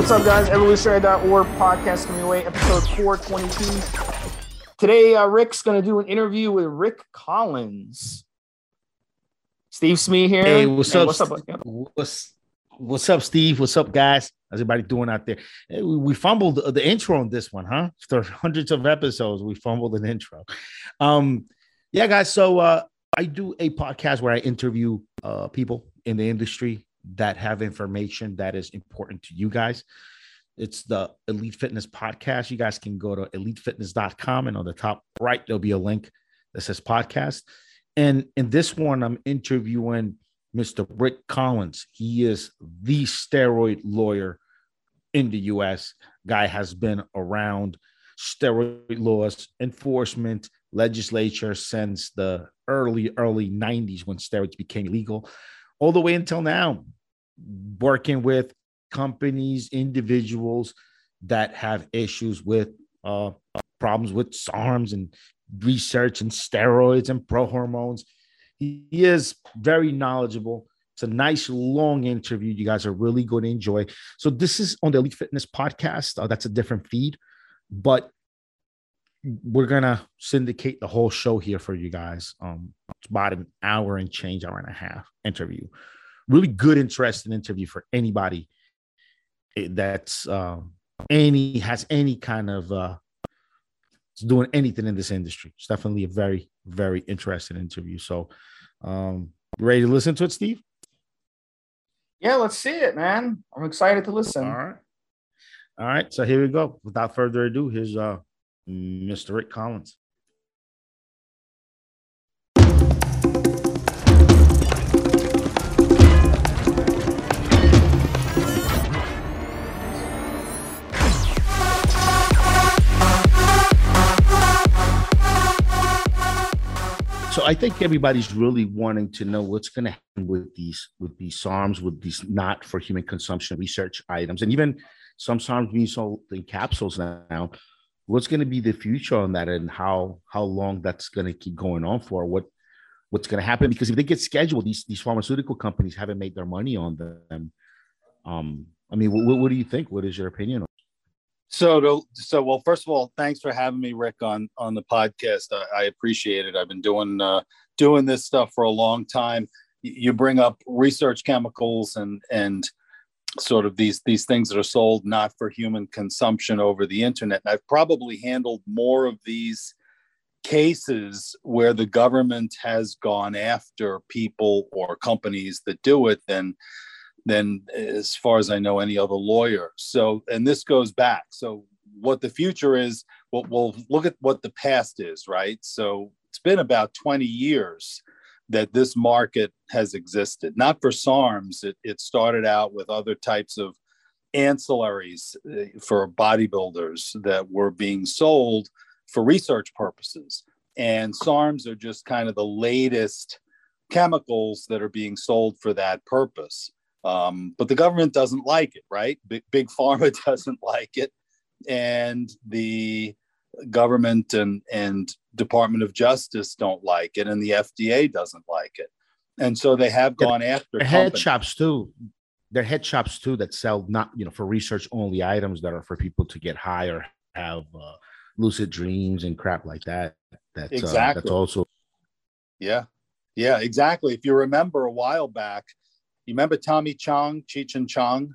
What's up, guys? Evolutionary.org podcast coming away, episode 422. Today, uh, Rick's going to do an interview with Rick Collins. Steve Smee here. Hey, what's up? What's up? What's what's up, Steve? What's up, guys? How's everybody doing out there? Hey, we, we, fumbled the intro on this one, huh? After hundreds of episodes, we fumbled an intro. Um, yeah, guys. So uh, I do a podcast where I interview uh, people in the industry that have information that is important to you guys. It's the Elite Fitness Podcast. You guys can go to elitefitness.com and on the top right, there'll be a link that says podcast. And in this one, I'm interviewing Mr. Rick Collins. He is the steroid lawyer in the US. Guy has been around steroid laws, enforcement, legislature since the early, early 90s when steroids became illegal, all the way until now, working with companies, individuals that have issues with uh, problems with SARMs and research and steroids and pro hormones. He is very knowledgeable. It's a nice long interview. You guys are really going to enjoy. So this is on the Elite Fitness podcast. Uh, that's a different feed, but we're gonna syndicate the whole show here for you guys. Um, it's about an hour and change, hour and a half interview. Really good, interesting interview for anybody that's uh, any has any kind of uh, doing anything in this industry. It's definitely a very, very interesting interview. So, um, ready to listen to it, Steve? Yeah, let's see it, man. I'm excited to listen. All right. All right. So here we go. Without further ado, here's uh Mr. Rick Collins. so I think everybody's really wanting to know what's going to happen with these with these SARMs, with these not for human consumption research items, and even some SARMs being sold in capsules now. What's going to be the future on that, and how how long that's going to keep going on for? What what's going to happen? Because if they get scheduled, these these pharmaceutical companies haven't made their money on them. Um, I mean, what, what do you think? What is your opinion? So, to, so well. First of all, thanks for having me, Rick, on on the podcast. I, I appreciate it. I've been doing uh, doing this stuff for a long time. You bring up research chemicals and and sort of these these things that are sold not for human consumption over the internet. And I've probably handled more of these cases where the government has gone after people or companies that do it than than as far as I know any other lawyer. So, and this goes back. So, what the future is, we'll, we'll look at what the past is, right? So, it's been about 20 years that this market has existed. Not for SARMs, it, it started out with other types of ancillaries uh, for bodybuilders that were being sold for research purposes. And SARMs are just kind of the latest chemicals that are being sold for that purpose. Um, but the government doesn't like it, right? Big, big pharma doesn't like it, and the government and and Department of Justice don't like it, and the FDA doesn't like it, and so they have gone after head shops too. They're head shops too that sell not you know for research only items that are for people to get high or have uh, lucid dreams and crap like that. That's exactly. Uh, that's also yeah, yeah, exactly. If you remember a while back, you remember Tommy Chong, Cheech and Chong?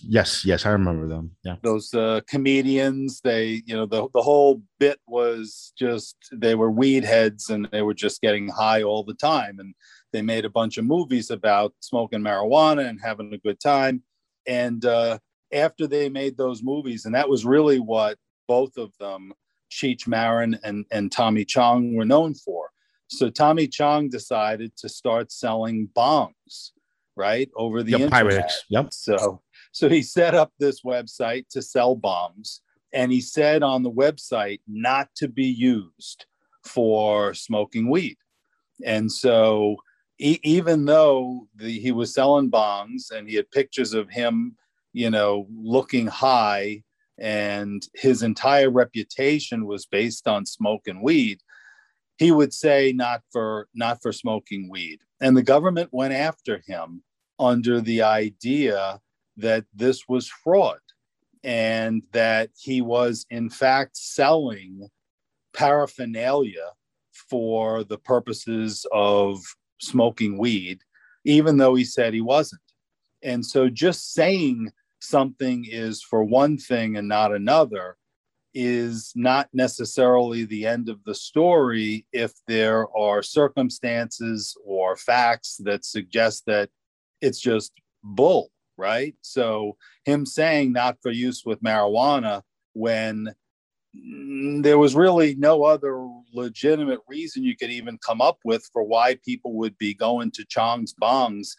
Yes, yes, I remember them. Yeah. Those uh, comedians, they, you know, the, the whole bit was just they were weed heads and they were just getting high all the time. And they made a bunch of movies about smoking marijuana and having a good time. And uh, after they made those movies, and that was really what both of them, Cheech Marin and, and Tommy Chong, were known for. So Tommy Chong decided to start selling bongs, right, over the yep, internet. Pyrex. Yep. So so he set up this website to sell bombs. and he said on the website not to be used for smoking weed. And so he, even though the, he was selling bongs and he had pictures of him, you know, looking high, and his entire reputation was based on smoking weed he would say not for not for smoking weed and the government went after him under the idea that this was fraud and that he was, in fact, selling paraphernalia for the purposes of smoking weed, even though he said he wasn't. And so just saying something is for one thing and not another is not necessarily the end of the story if there are circumstances or facts that suggest that it's just bull, right? So, him saying not for use with marijuana when there was really no other legitimate reason you could even come up with for why people would be going to Chong's Bongs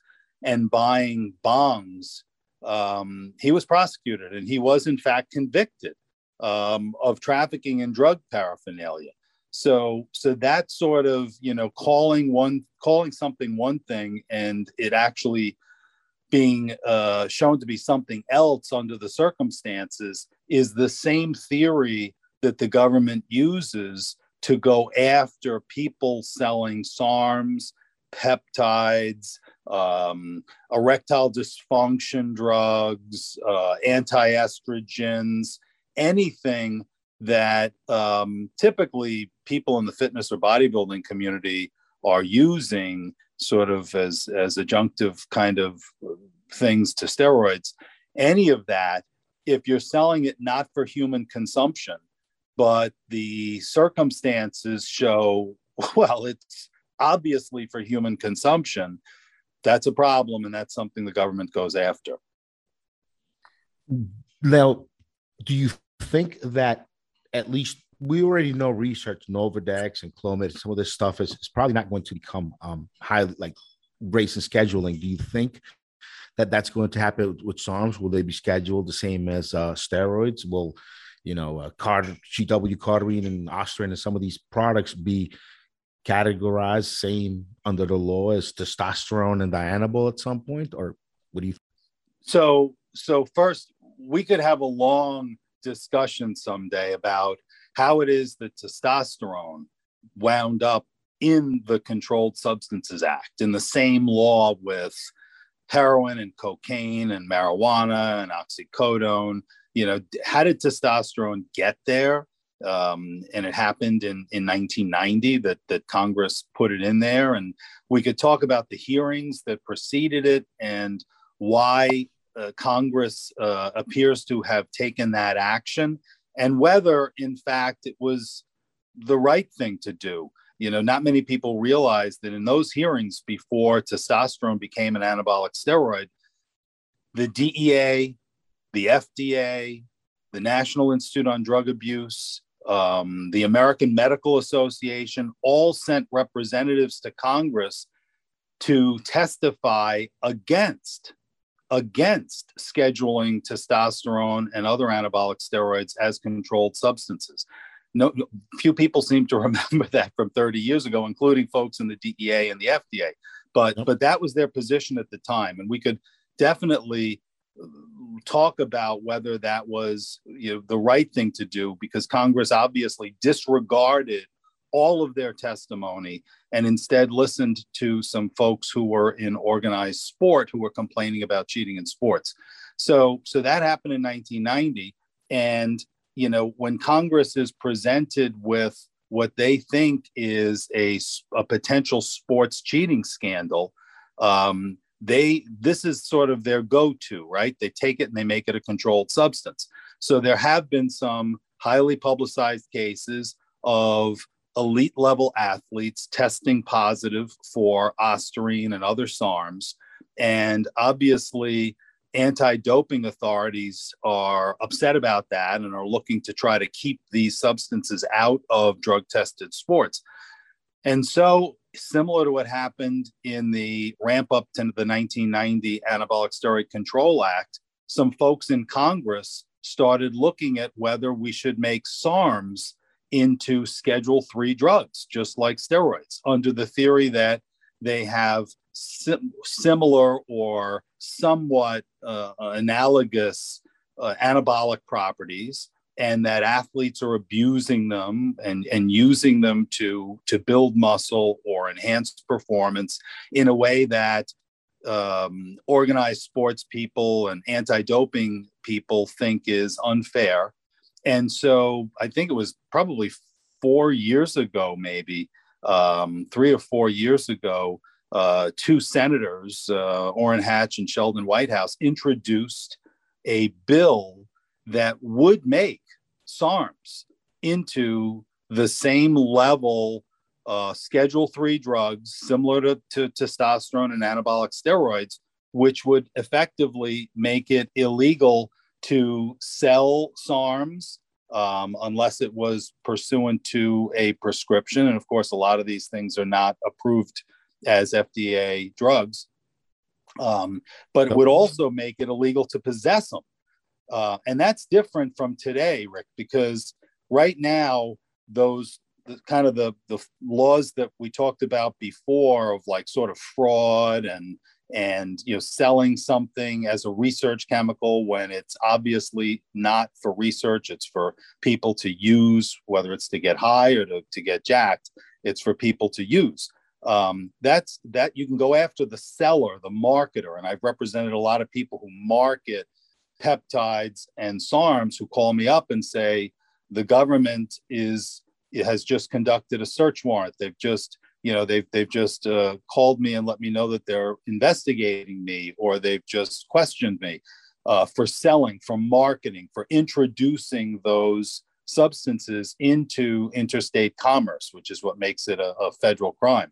and buying bongs. Um, he was prosecuted and he was, in fact, convicted um, of trafficking and drug paraphernalia. So, so that sort of you know calling one calling something one thing and it actually being uh, shown to be something else under the circumstances is the same theory that the government uses to go after people selling SARMs, peptides, um, erectile dysfunction drugs, uh, anti estrogens, anything that um, typically people in the fitness or bodybuilding community are using sort of as as adjunctive kind of things to steroids any of that if you're selling it not for human consumption but the circumstances show well it's obviously for human consumption that's a problem and that's something the government goes after. Now do you think that at least we already know research Nolvadex and Clomid, some of this stuff is, is probably not going to become um, highly like race and scheduling. Do you think that that's going to happen with SARMs? Will they be scheduled the same as uh, steroids? Will you know uh, Card- GW Cardarine and Ostarine and some of these products be categorized same under the law as testosterone and Dianabol at some point, or what do you? Think? So, so first, we could have a long discussion someday about how it is that testosterone wound up in the Controlled Substances Act, in the same law with heroin and cocaine and marijuana and oxycodone. You know, how did testosterone get there? Um, and it happened in, in 1990 that, that Congress put it in there. And we could talk about the hearings that preceded it and why uh, Congress uh, appears to have taken that action and whether, in fact, it was the right thing to do. You know, not many people realize that in those hearings before testosterone became an anabolic steroid, the DEA, the FDA, the National Institute on Drug Abuse, um, the American Medical Association all sent representatives to Congress to testify against against scheduling testosterone and other anabolic steroids as controlled substances. No, no, few people seem to remember that from 30 years ago, including folks in the DEA and the FDA. But yep. but that was their position at the time, and we could definitely uh, talk about whether that was you know the right thing to do because Congress obviously disregarded all of their testimony and instead listened to some folks who were in organized sport who were complaining about cheating in sports. So, so that happened in 1990. And, you know, when Congress is presented with what they think is a, a potential sports cheating scandal, um, they this is sort of their go-to, right? They take it and they make it a controlled substance. So there have been some highly publicized cases of elite level athletes testing positive for Ostarine and other SARMs. And obviously, anti doping authorities are upset about that and are looking to try to keep these substances out of drug tested sports. And so, similar to what happened in the ramp up to the 1990 Anabolic Steroid Control Act, some folks in Congress started looking at whether we should make SARMs into Schedule 3 drugs, just like steroids, under the theory that they have sim- similar or somewhat uh, analogous uh, anabolic properties and that athletes are abusing them and, and using them to, to build muscle or enhance performance in a way that um, organized sports people and anti-doping people think is unfair. And so I think it was probably four years ago, maybe um, three or four years ago, uh, two senators, uh, Orrin Hatch and Sheldon Whitehouse, introduced a bill that would make SARMs into the same level uh, Schedule Three drugs, similar to, to testosterone and anabolic steroids, which would effectively make it illegal to sell SARMs um, unless it was pursuant to a prescription. And of course, a lot of these things are not approved as FDA drugs. Um, but it would also make it illegal to possess them. Uh, and that's different from today, Rick, because right now, those the, kind of the, the laws that we talked about before of like sort of fraud and and you know selling something as a research chemical when it's obviously not for research it's for people to use whether it's to get high or to, to get jacked it's for people to use. Um, that's that you can go after the seller the marketer and i've represented a lot of people who market peptides and sarms who call me up and say the government is it has just conducted a search warrant. They've just you know they've they've just uh, called me and let me know that they're investigating me or they've just questioned me uh, for selling for marketing for introducing those substances into interstate commerce which is what makes it a, a federal crime.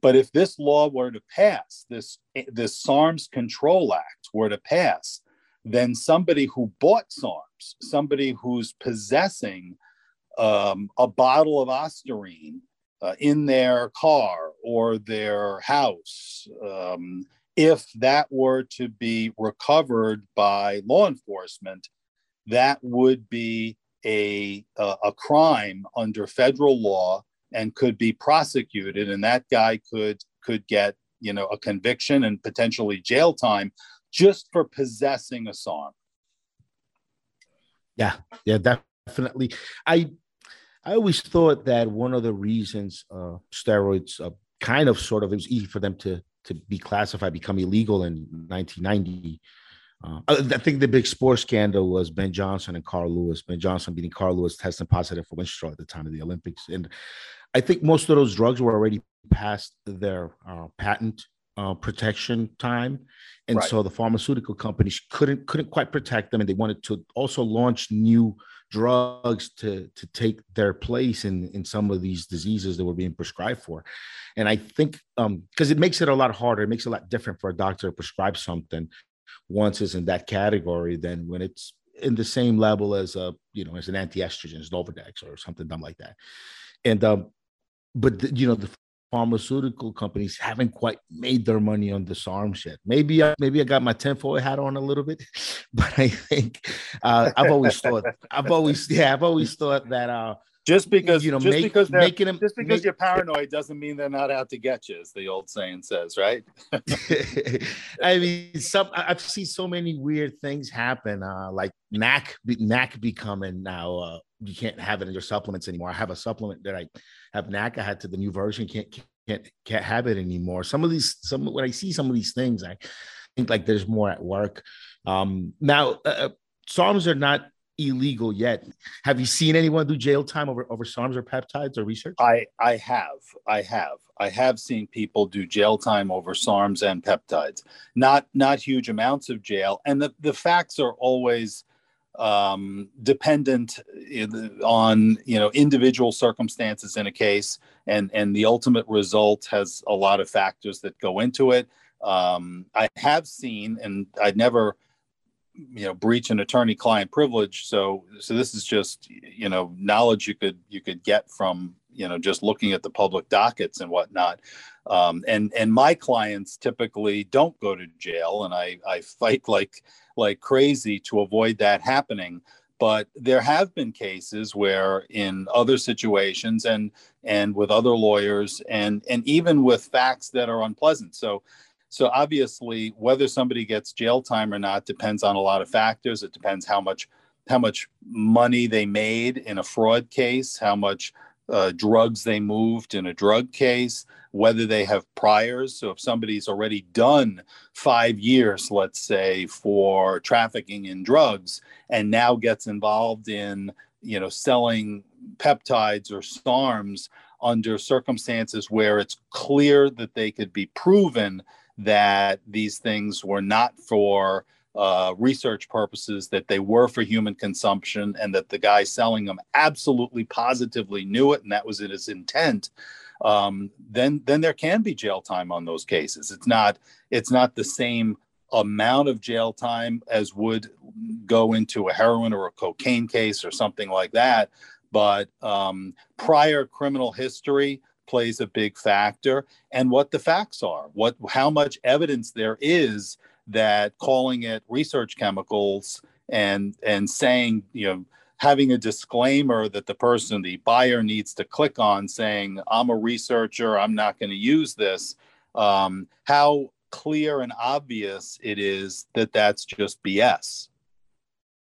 But if this law were to pass this this SARMS control act were to pass then somebody who bought SARMs somebody who's possessing um, a bottle of Ostarine uh, in their car or their house, um, if that were to be recovered by law enforcement, that would be a, a, a crime under federal law and could be prosecuted, and that guy could could get you know a conviction and potentially jail time just for possessing a song. Yeah, yeah, definitely. I I always thought that one of the reasons uh, steroids uh, kind of sort of it was easy for them to to be classified, become illegal in 1990. Uh, I think the big sports scandal was Ben Johnson and Carl Lewis. Ben Johnson beating Carl Lewis, testing positive for Winstrol at the time of the Olympics, and I think most of those drugs were already past their uh, patent uh, protection time, and right. so the pharmaceutical companies couldn't couldn't quite protect them, and they wanted to also launch new drugs to to take their place in in some of these diseases that were being prescribed for. And i think um because it makes it a lot harder it makes it a lot different for a doctor to prescribe something once it's in that category than when it's in the same level as a you know as an anti-estrogen as Nolvadex or something dumb like that. And um but the, you know the pharmaceutical companies haven't quite made their money on the arms yet. Maybe I, maybe I got my tinfoil hat on a little bit, but I think uh, I've always thought I've always yeah I've always thought that uh, just because you know just make, because making them just because make, you're paranoid doesn't mean they're not out to get you, as the old saying says, right? I mean, some I've seen so many weird things happen, uh, like NAC NAC becoming now uh, you can't have it in your supplements anymore. I have a supplement that I have NAC. Had to the new version can't can't can't have it anymore. Some of these some when I see some of these things, I think like there's more at work. Um, now, uh, uh SARMs are not illegal yet. Have you seen anyone do jail time over over SARMs or peptides or research? I I have. I have. I have seen people do jail time over SARMs and peptides. Not not huge amounts of jail, and the the facts are always um, dependent on you know individual circumstances in a case, and and the ultimate result has a lot of factors that go into it. Um, I have seen, and I'd never you know breach an attorney client privilege so so this is just you know knowledge you could you could get from you know just looking at the public dockets and whatnot. Um, and and my clients typically don't go to jail and i i fight like like crazy to avoid that happening. But there have been cases where in other situations and and with other lawyers and and even with facts that are unpleasant. So so obviously, whether somebody gets jail time or not depends on a lot of factors. It depends how much how much money they made in a fraud case, how much uh, drugs they moved in a drug case, whether they have priors. So if somebody's already done five years, let's say, for trafficking in drugs, and now gets involved in, you know, selling peptides or SARMs under circumstances where it's clear that they could be proven that these things were not for uh, research purposes, that they were for human consumption, and that the guy selling them absolutely positively knew it, and that was in his intent. Um, then, then there can be jail time on those cases. It's not, it's not the same amount of jail time as would go into a heroin or a cocaine case or something like that. But um, prior criminal history plays a big factor, and what the facts are, what how much evidence there is that calling it research chemicals and and saying you know having a disclaimer that the person the buyer needs to click on saying i'm a researcher i'm not going to use this um, how clear and obvious it is that that's just bs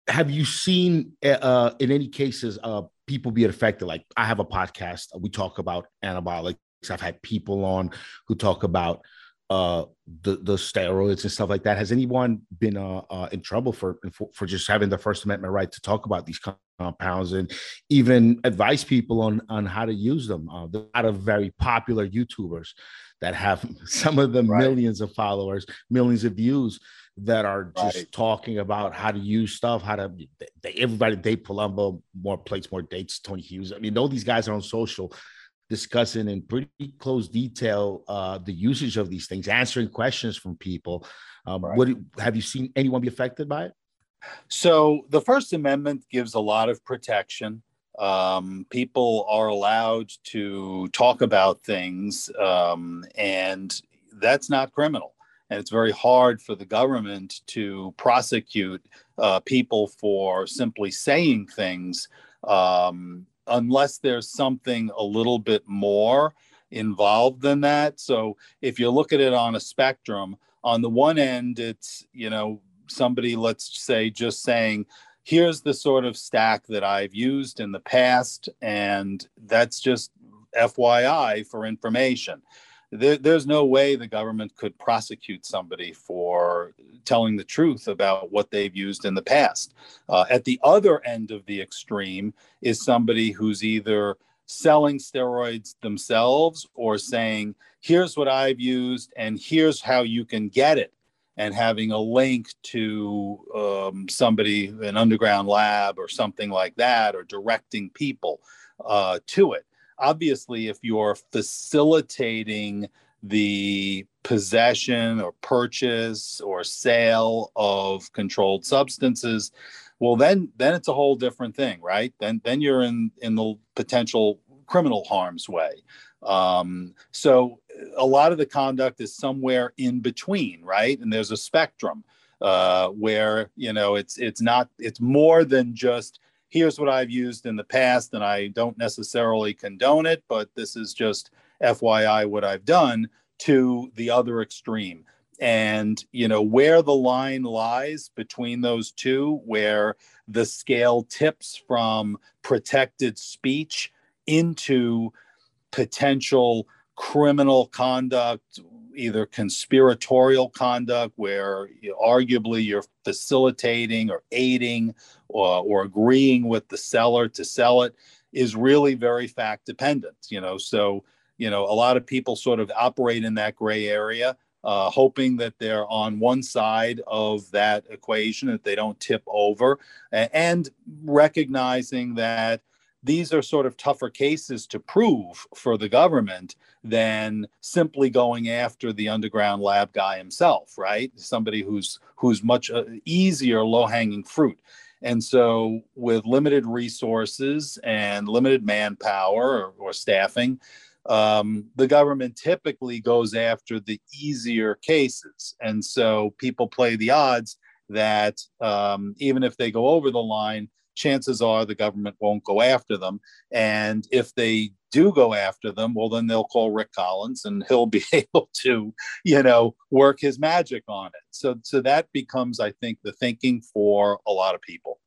have you seen uh, in any cases uh, people be affected? Like i have a podcast we talk about antibiotics i've had people on who talk about uh the the steroids and stuff like that has anyone been uh, uh in trouble for, for, for just having the first amendment right to talk about these compounds and even advise people on on how to use them uh there are very popular youtubers that have some of the right. millions of followers millions of views that are just right. talking about how to use stuff how to they, everybody dave palumbo more plates more dates tony huge i mean all these guys are on social discussing in pretty close detail uh, the usage of these things, answering questions from people. Um, right. What have you seen anyone be affected by it? So the First Amendment gives a lot of protection. Um, people are allowed to talk about things, um, and that's not criminal. And it's very hard for the government to prosecute uh, people for simply saying things um, unless there's something a little bit more involved than that. So if you look at it on a spectrum, on the one end, it's, you know, somebody, let's say, just saying, here's the sort of stack that I've used in the past, and that's just FYI for information there, there's no way the government could prosecute somebody for telling the truth about what they've used in the past. Uh, at the other end of the extreme is somebody who's either selling steroids themselves or saying, here's what I've used and here's how you can get it. And having a link to um, somebody, an underground lab or something like that, or directing people uh, to it obviously if you're facilitating the possession or purchase or sale of controlled substances well then then it's a whole different thing right? Then then you're in in the potential criminal harm's way. Um, so a lot of the conduct is somewhere in between right? And there's a spectrum uh, where you know it's it's not it's more than just here's what I've used in the past, and I don't necessarily condone it, but this is just FYI what I've done to the other extreme. And, you know, where the line lies between those two, where the scale tips from protected speech into potential criminal conduct either conspiratorial conduct where you arguably you're facilitating or aiding or, or agreeing with the seller to sell it is really very fact dependent you know? So you know a lot of people sort of operate in that gray area uh, hoping that they're on one side of that equation that they don't tip over and recognizing that these are sort of tougher cases to prove for the government than simply going after the underground lab guy himself right? Somebody who's who's much uh, easier low hanging fruit. And so with limited resources and limited manpower or, or staffing um, the government typically goes after the easier cases. And so people play the odds that um, even if they go over the line chances are the government won't go after them. And if they do go after them, well, then they'll call Rick Collins and he'll be able to, you know, work his magic on it. So, so that becomes, I think, the thinking for a lot of people.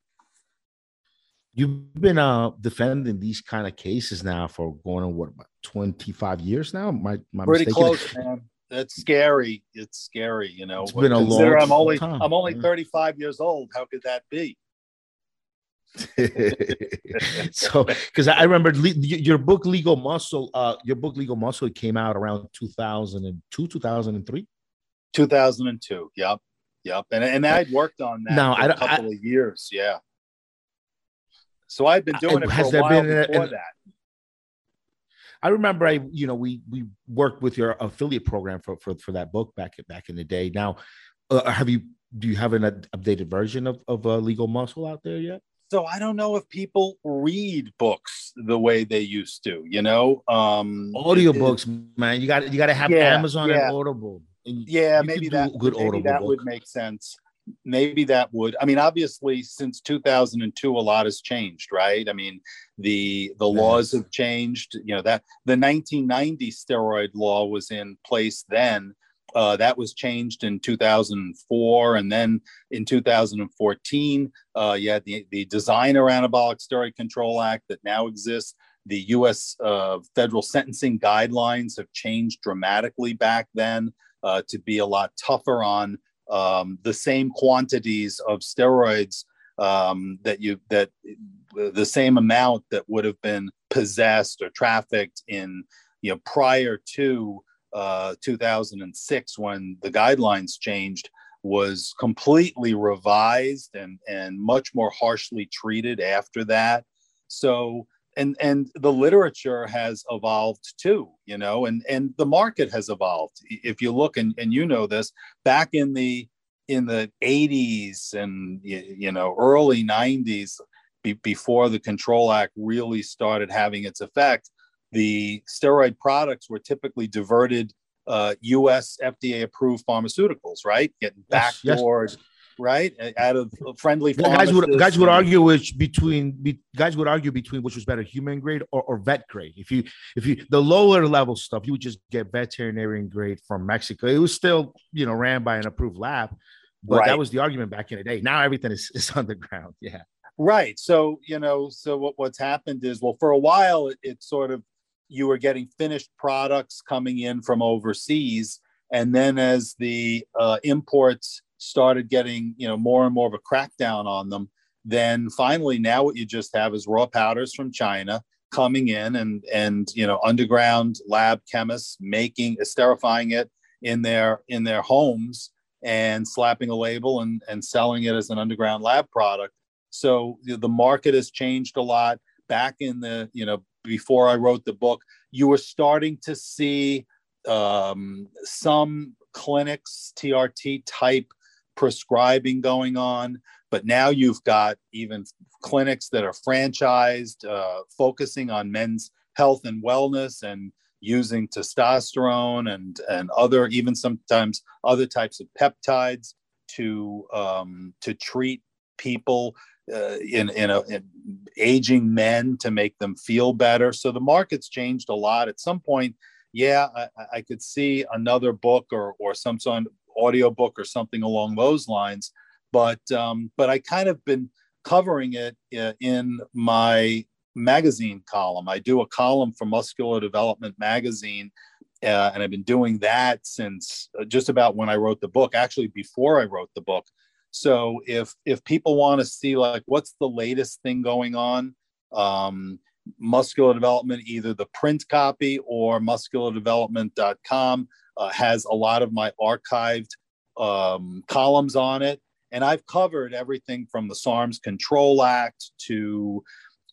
You've been uh defending these kind of cases now for going on what about 25 years now? My, my pretty mistaken? close, man. That's scary. It's scary, you know. It's been a long I'm only time. I'm only 35 years old. How could that be? so because I remember le- your book Legal Muscle, uh, your book Legal Muscle came out around 2002, 2003. 2002. Yep. Yep. And and I'd worked on that now, for a couple I, of years. Yeah. So I've been doing I, it for a while before that. I remember I, you know, we we worked with your affiliate program for for, for that book back back in the day. Now, uh, have you do you have an updated version of of uh, Legal Muscle out there yet? So I don't know if people read books the way they used to. You know, um, audiobooks, man. You got you got to have yeah, Amazon yeah. and Audible. And yeah, maybe that good maybe Audible that book. would make sense maybe that would i mean obviously since 2002 a lot has changed right i mean the the laws have changed you know that the 1990 steroid law was in place then uh, that was changed in 2004 and then in 2014 uh, you had the, the designer anabolic steroid control act that now exists. The us uh, federal sentencing guidelines have changed dramatically back then uh, to be a lot tougher on um, the same quantities of steroids um, that you that the same amount that would have been possessed or trafficked in you know prior to uh, 2006 when the guidelines changed was completely revised and and much more harshly treated after that. So and and the literature has evolved too you know and and the market has evolved. If you look and and you know this back in the in the 80s and you know early 90s be, before the control act really started having its effect the steroid products were typically diverted uh, us fda approved pharmaceuticals right getting backdoored yes, yes right? Out of friendly guys would guys would argue which between be, guys would argue between which was better, human grade or, or vet grade. If you if you the lower level stuff, you would just get veterinarian grade from Mexico. It was still you know ran by an approved lab, but right. that was the argument back in the day. Now everything is, is on the ground. Yeah. Right. So you know, so what, what's happened is, well, for a while, it, it sort of you were getting finished products coming in from overseas, and then as the uh, imports started getting you know more and more of a crackdown on them then finally now what you just have is raw powders from china coming in and and you know underground lab chemists making esterifying it in their in their homes and slapping a label and and selling it as an underground lab product. So the market has changed a lot. Back in the you know before i wrote the book you were starting to see um, some clinics trt type prescribing going on. But now you've got even clinics that are franchised, uh, focusing on men's health and wellness and using testosterone and, and other, even sometimes other types of peptides to, um, to treat people uh, in, in, a, in aging men to make them feel better. So the market's changed a lot. At some point, yeah, I, I could see another book or, or some sort of audio book or something along those lines. But um, but I kind of been covering it uh, in my magazine column. I do a column for Muscular Development magazine, uh, and I've been doing that since uh, just about when I wrote the book. Actually, before I wrote the book. So if if people want to see like what's the latest thing going on, um, muscular development, either the print copy or musculardevelopment.com uh, has a lot of my archived um, columns on it. And I've covered everything from the SARMS Control Act to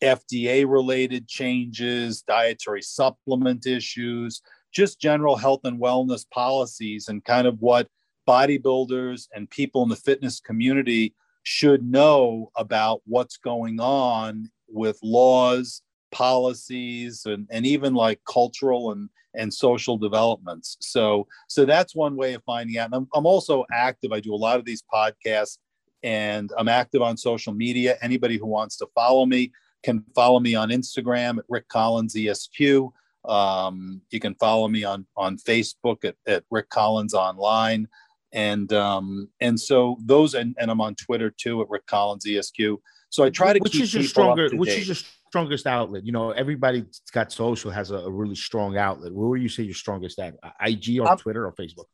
FDA related changes, dietary supplement issues, just general health and wellness policies, and kind of what bodybuilders and people in the fitness community should know about what's going on with laws, policies, and, and even like cultural and and social developments. So, so that's one way of finding out. And I'm, I'm also active. I do a lot of these podcasts and I'm active on social media. Anybody who wants to follow me can follow me on Instagram at Rick Collins ESQ. Um, you can follow me on, on Facebook at, at Rick Collins Online. And, um, and so those, and, and I'm on Twitter too at Rick Collins ESQ. So I try to which keep is your stronger, which date. is your strongest outlet. You know, everybody that's got social has a, a really strong outlet. Where would you say your strongest at? IG or Um, Twitter or Facebook?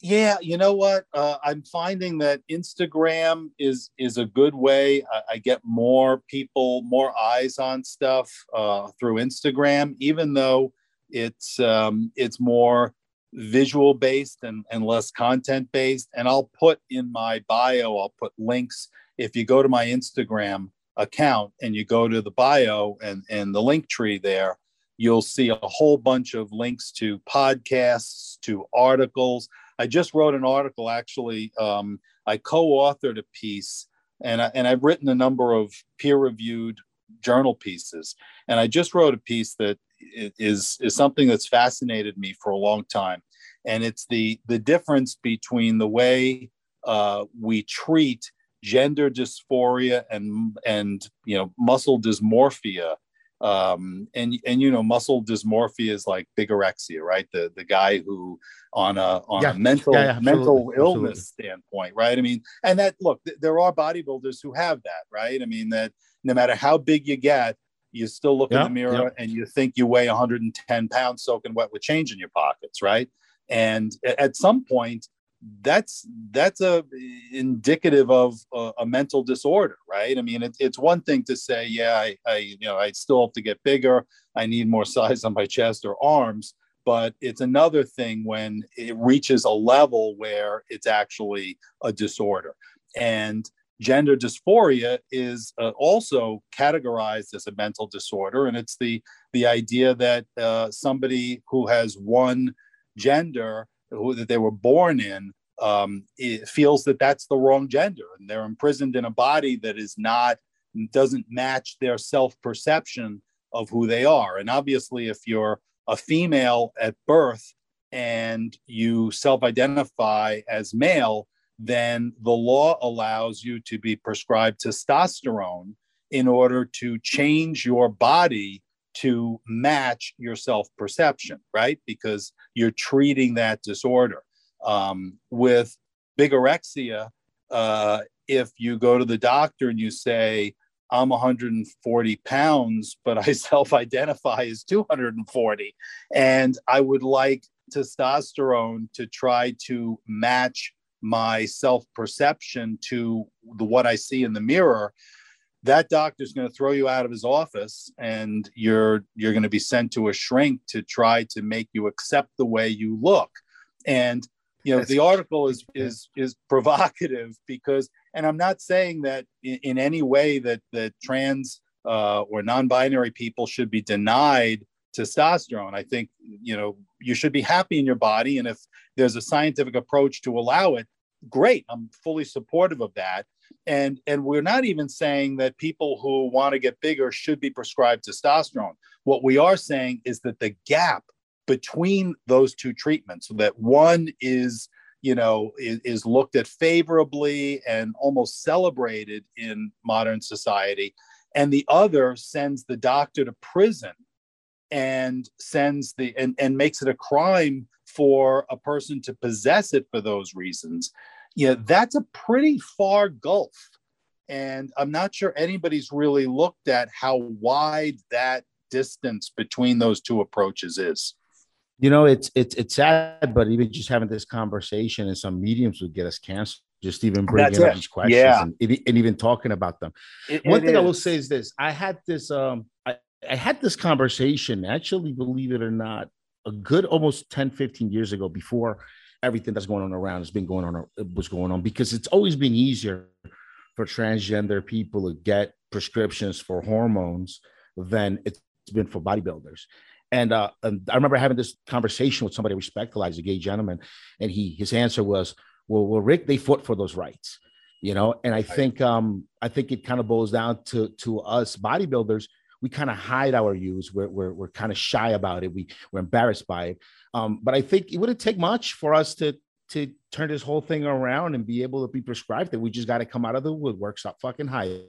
Yeah, you know what? Uh, I'm finding that Instagram is is a good way. I, I get more people, more eyes on stuff uh, through Instagram, even though it's um, it's more visual based and, and less content based. And I'll put in my bio, I'll put links. If you go to my Instagram account and you go to the bio and and the link tree there, you'll see a whole bunch of links to podcasts, to articles. I just wrote an article actually. Um, I co-authored a piece, and I, and I've written a number of peer-reviewed journal pieces. And I just wrote a piece that is is something that's fascinated me for a long time, and it's the the difference between the way uh, we treat gender dysphoria and and you know muscle dysmorphia um, and and you know muscle dysmorphia is like bigorexia, right? The the guy who on a on Yeah. a mental Yeah, yeah, mental illness absolutely. standpoint, right? I mean, and that look, th- there are bodybuilders who have that, right? I mean, that no matter how big you get, you still look in the mirror yeah. and you think you weigh 110 pounds soaking wet with change in your pockets, right? And at some point, that's that's a indicative of a, a mental disorder right i mean it, it's one thing to say yeah I, I you know i still have to get bigger i need more size on my chest or arms but it's another thing when it reaches a level where it's actually a disorder and gender dysphoria is uh, also categorized as a mental disorder. And it's the the idea that uh, somebody who has one gender who that they were born in um, feels that that's the wrong gender and they're imprisoned in a body that is not doesn't match their self-perception of who they are. And obviously if you're a female at birth and you self-identify as male then the law allows you to be prescribed testosterone in order to change your body to match your self perception, right? Because you're treating that disorder. Um, with bigorexia, uh, if you go to the doctor and you say, I'm 140 pounds, but I self identify as 240, and I would like testosterone to try to match my self perception to the, what I see in the mirror, that doctor's going to throw you out of his office and you're you're going to be sent to a shrink to try to make you accept the way you look. And you know That's- the article is is is provocative because and i'm not saying that in, in any way that that trans uh, or non-binary people should be denied testosterone. I think you know you should be happy in your body and if there's a scientific approach to allow it great i'm fully supportive of that. And and we're not even saying that people who want to get bigger should be prescribed testosterone. What we are saying is that the gap between those two treatments so that one is you know is, is looked at favorably and almost celebrated in modern society and the other sends the doctor to prison and sends the and, and makes it a crime for a person to possess it for those reasons you know that's a pretty far gulf and i'm not sure anybody's really looked at how wide that distance between those two approaches is You know, it's it's it's sad, but even just having this conversation and some mediums would get us canceled. Just even bringing That's up it. these questions Yeah. and, and even talking about them. It- One it thing I will say is this: I had this, um, I, I had this conversation. Actually, believe it or not, a good almost 10, 15 years ago, before everything that's going on around has been going on, was going on, because it's always been easier for transgender people to get prescriptions for hormones than it's been for bodybuilders. And, uh, and I remember having this conversation with somebody I respect, like a gay gentleman, and he his answer was, "Well, well, Rick, they fought for those rights." you know and i think um i think it kind of boils down to to us bodybuilders we kind of hide our use we're we're, we're kind of shy about it we we're embarrassed by it um but i think it wouldn't take much for us to to turn this whole thing around and be able to be prescribed that we just got to come out of the woodwork stop fucking hiding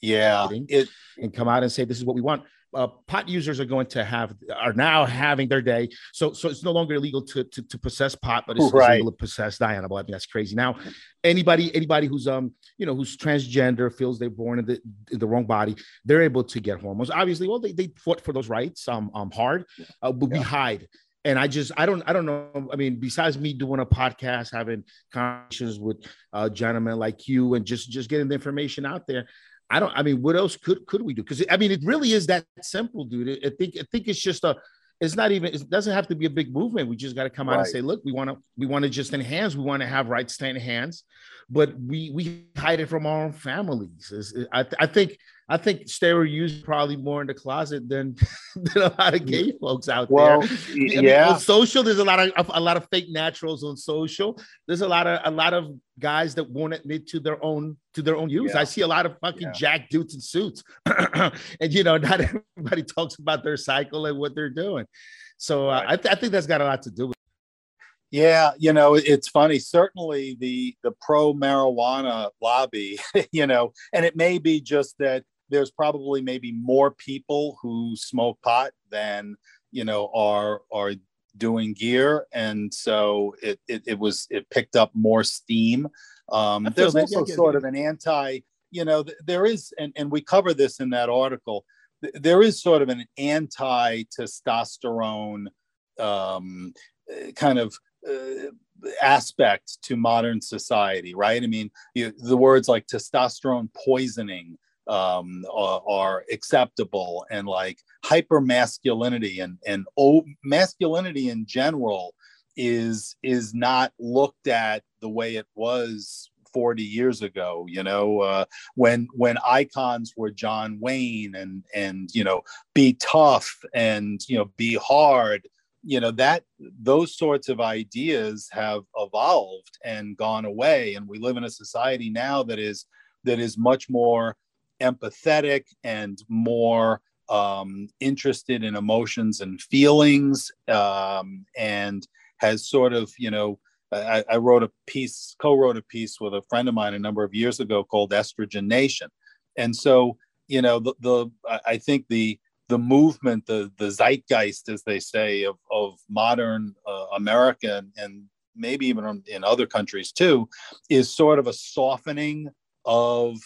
yeah it and come out and say this is what we want uh, pot users are going to have are now having their day. So so it's no longer illegal to to, to possess pot, but it's, right. legal to possess Diana. I mean that's crazy. Now, anybody anybody who's um you know who's transgender feels they're born in the in the wrong body, they're able to get hormones. Obviously, well they, they fought for those rights um um hard, uh, but yeah. we hide and I just I don't I don't know. I mean, besides me doing a podcast, having conversations with uh, gentlemen like you, and just just getting the information out there, I don't. I mean, what else could could we do? Because I mean, it really is that simple, dude. I think I think it's just a. It's not even. It doesn't have to be a big movement. We just got to come out right. and say, look, we want to. We want to just enhance. We want to have rights to enhance, but we we hide it from our own families. I I think I think steroid use probably more in the closet than, than a lot of gay folks out well, there. I yeah, on social, there's a lot of a lot of fake naturals on social. There's a lot of a lot of guys that won't admit to their own to their own use. Yeah. I see a lot of fucking yeah. jack dudes in suits, and you know, not everybody talks about their cycle and what they're doing. So uh, I, th- I think that's got a lot to do with. Yeah, you know, it's funny. Certainly, the the pro marijuana lobby, you know, and it may be just that there's probably maybe more people who smoke pot than you know are are doing gear. And so it it, it was it picked up more steam. Um, there's also sort of an anti you know there is and, and we cover this in that article there is sort of an anti testosterone um, kind of uh, aspect to modern society right? I mean you, the words like testosterone poisoning um, are, are, acceptable and like hyper masculinity and and oh, masculinity in general is is not looked at the way it was 40 years ago you know? Uh, when when icons were john wayne and and you know be tough and you know be hard you know that those sorts of ideas have evolved and gone away. And we live in a society now that is that is much more empathetic and more um, interested in emotions and feelings um, and has sort of you know I, I, wrote a piece co-wrote a piece with a friend of mine a number of years ago called estrogen nation and so you know the, the i think the the movement the the zeitgeist as they say of, of modern uh, america and, and maybe even in other countries too is sort of a softening of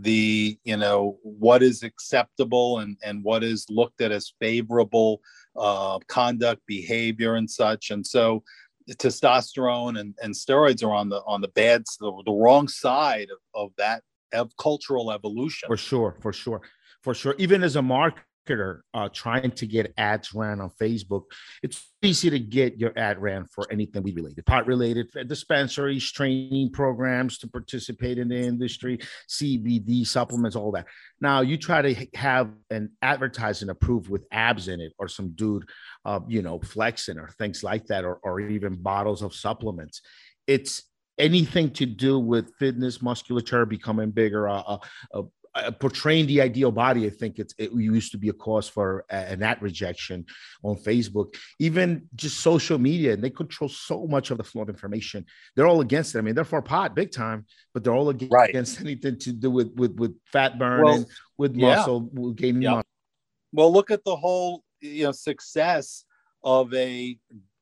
the you know what is acceptable and and what is looked at as favorable uh, conduct behavior and such. And so testosterone and, and steroids are on the on the bad the, the wrong side of, of that of cultural evolution. For sure for sure for sure. Even as a mark marketer uh, trying to get ads ran on Facebook, it's easy to get your ad ran for anything we related, pot related, dispensaries, training programs to participate in the industry, CBD supplements, all that. Now you try to have an advertising approved with abs in it or some dude, uh, you know, flexing or things like that, or, or even bottles of supplements. It's anything to do with fitness, musculature becoming bigger, uh, uh, uh uh, portraying the ideal body, I think it's, it used to be a cause for an ad rejection on Facebook, even just social media, and they control so much of the flow of information. They're all against it. I mean, they're for pot big time, but they're all against, right. against anything to do with with with fat burning, well, with muscle, yeah. with gaining yeah. muscle. Well, look at the whole you know success of a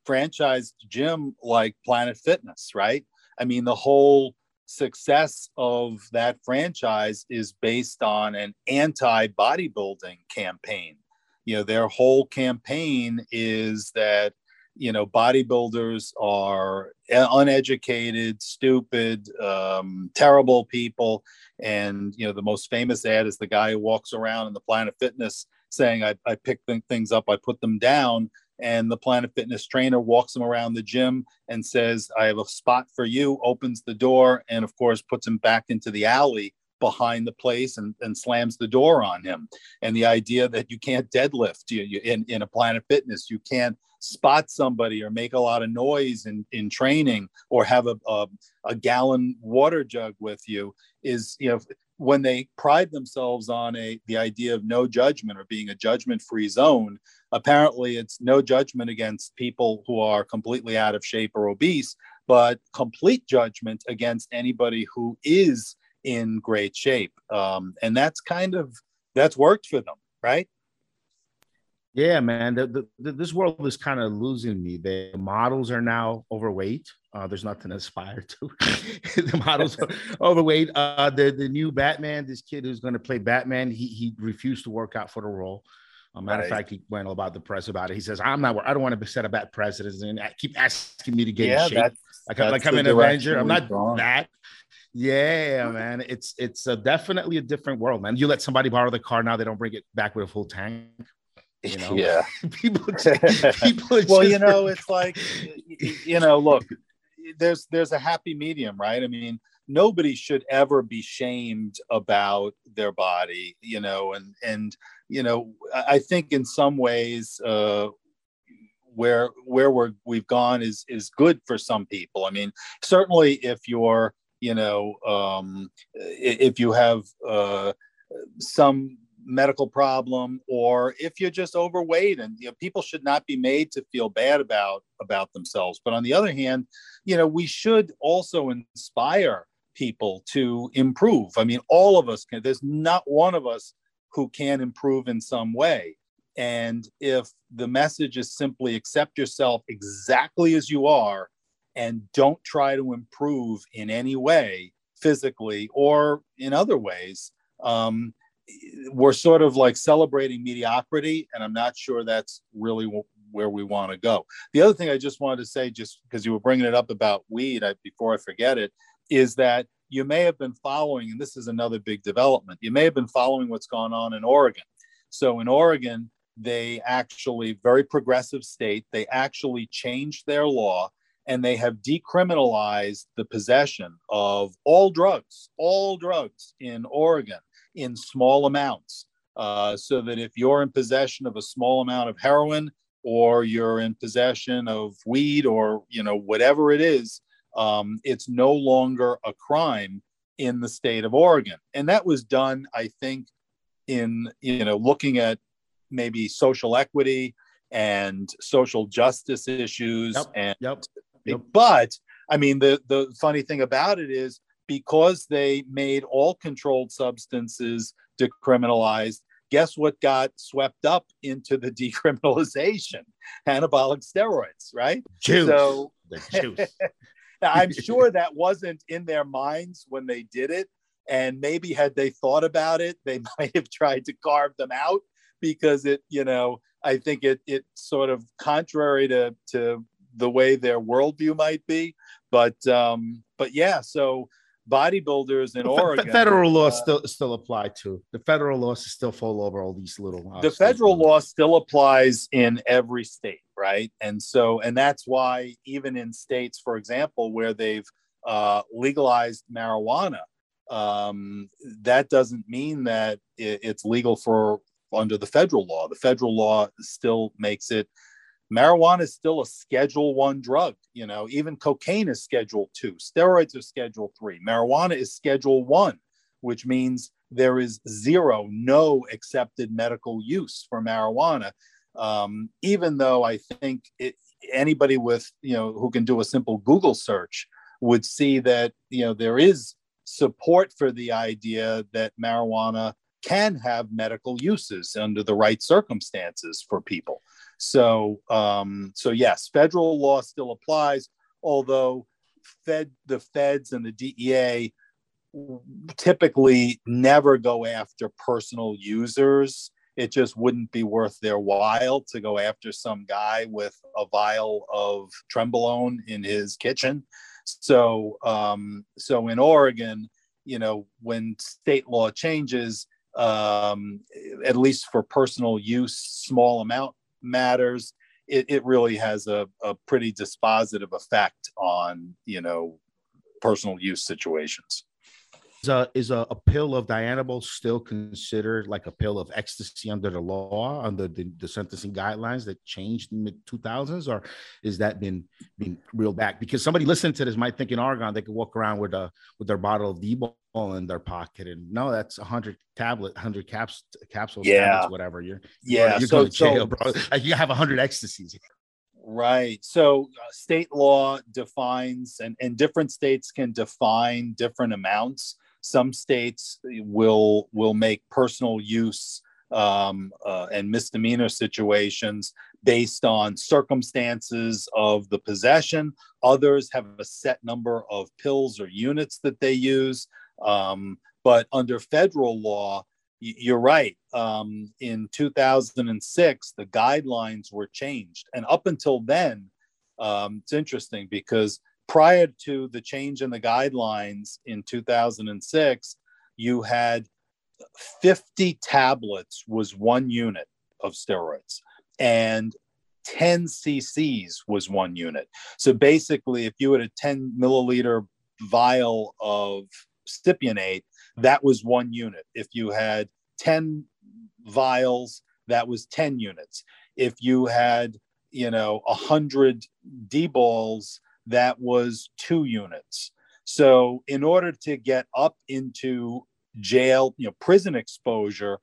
franchised gym like Planet Fitness, right? I mean, the whole success of that franchise is based on an anti bodybuilding campaign. You know, their whole campaign is that, you know, bodybuilders are uneducated, stupid, um, terrible people. And, you know, the most famous ad is the guy who walks around in the Planet Fitness saying, I, I pick things up, I put them down and the Planet Fitness trainer walks him around the gym and says, I have a spot for you, opens the door, and of course, puts him back into the alley behind the place and, and slams the door on him. And the idea that you can't deadlift you, you, in, in a Planet Fitness, you can't spot somebody or make a lot of noise in, in training or have a, a, a gallon water jug with you is, you know, when they pride themselves on a the idea of no judgment or being a judgment free zone apparently it's no judgment against people who are completely out of shape or obese but complete judgment against anybody who is in great shape. Um, and that's kind of that's worked for them right Yeah, man. The, the, the, this world is kind of losing me. The models are now overweight. Uh, there's nothing to aspire to. the models are overweight. Uh, the the new Batman, this kid who's going to play Batman, he he refused to work out for the role. A matter right. of fact, he went all about the press about it. He says, "I'm not. I don't want to set a bad precedent and keep asking me to get yeah, in shape. Like, like I'm an Avenger. I'm not gone. that. Yeah, man. It's it's a, definitely a different world, man. You let somebody borrow the car now, they don't bring it back with a full tank. You know? Yeah. people, people well, you know, it's like, you know, look, there's there's a happy medium, right? I mean, nobody should ever be shamed about their body, you know, and and you know, I think in some ways, uh, where where we're we've gone is is good for some people. I mean, certainly if you're you know um, if you have uh, some medical problem or if you're just overweight and you know people should not be made to feel bad about about themselves. But on the other hand you know we should also inspire people to improve. I mean all of us can there's not one of us who can improve in some way. And if the message is simply accept yourself exactly as you are and don't try to improve in any way physically or in other ways um, we're sort of like celebrating mediocrity, and I'm not sure that's really w- where we want to go. The other thing I just wanted to say, just because you were bringing it up about weed, I, before I forget it, is that you may have been following, and this is another big development. You may have been following what's gone on in Oregon. So in Oregon, they actually very progressive state. They actually changed their law and they have decriminalized the possession of all drugs, all drugs in Oregon in small amounts. Uh, so that if you're in possession of a small amount of heroin or you're in possession of weed or you know whatever it is, um, it's no longer a crime in the state of Oregon. And that was done, I think, in you know looking at maybe social equity and social justice issues yep, and yep, yep. but I mean the the funny thing about it is because they made all controlled substances decriminalized, guess what got swept up into the decriminalization? Anabolic steroids, right? Juice. So I'm sure that wasn't in their minds when they did it. And maybe had they thought about it, they might have tried to carve them out because it, you know, I think it it sort of contrary to to the way their worldview might be. But um, but yeah, so bodybuilders in Oregon. The federal law uh, still still apply to the federal laws still fall over all these little. Uh, the federal law still applies in every state, right? And so, and that's why even in states, for example, where they've uh, legalized marijuana, um, that doesn't mean that it, it's legal for under the federal law. The federal law still makes it marijuana is still a schedule one drug you know even cocaine is schedule two. Steroids are schedule three. Marijuana is schedule one which means there is zero no accepted medical use for marijuana. Um, even though i think it, anybody with you know who can do a simple google search would see that you know there is support for the idea that marijuana can have medical uses under the right circumstances for people so, um, so yes, federal law still applies, although Fed, the feds and the DEA typically never go after personal users. It just wouldn't be worth their while to go after some guy with a vial of trenbolone in his kitchen. So, um, so in Oregon, you know, when state law changes, um, at least for personal use, small amount matters, it, it really has a, a pretty dispositive effect on, you know, personal use situations. Is a, is a, a pill of Dianabol still considered like a pill of ecstasy under the law, under the, the sentencing guidelines that changed in the 2000s? Or is that been, been reeled back? Because somebody listening to this might think in Oregon, they could walk around with a, with their bottle of D-bol in their pocket. And no, that's a hundred tablet, hundred caps, capsules, yeah. tablets, whatever. You're, yeah. You're so, going to jail, so, bro. Like you have a hundred ecstasies. Right. So uh, state law defines, and, and different states can define different amounts some states will will make personal use um, uh, and misdemeanor situations based on circumstances of the possession. Others have a set number of pills or units that they use. Um, but under federal law, you're right. Um, in 2006, the guidelines were changed. And up until then, um, it's interesting because prior to the change in the guidelines in 2006, you had 50 tablets was one unit of steroids and 10 cc's was one unit. So basically, if you had a 10 milliliter vial of cypionate, that was one unit. If you had 10 vials, that was 10 units. If you had, you know, 100 D-bols, that was two units. So, in order to get up into jail, you know, prison exposure,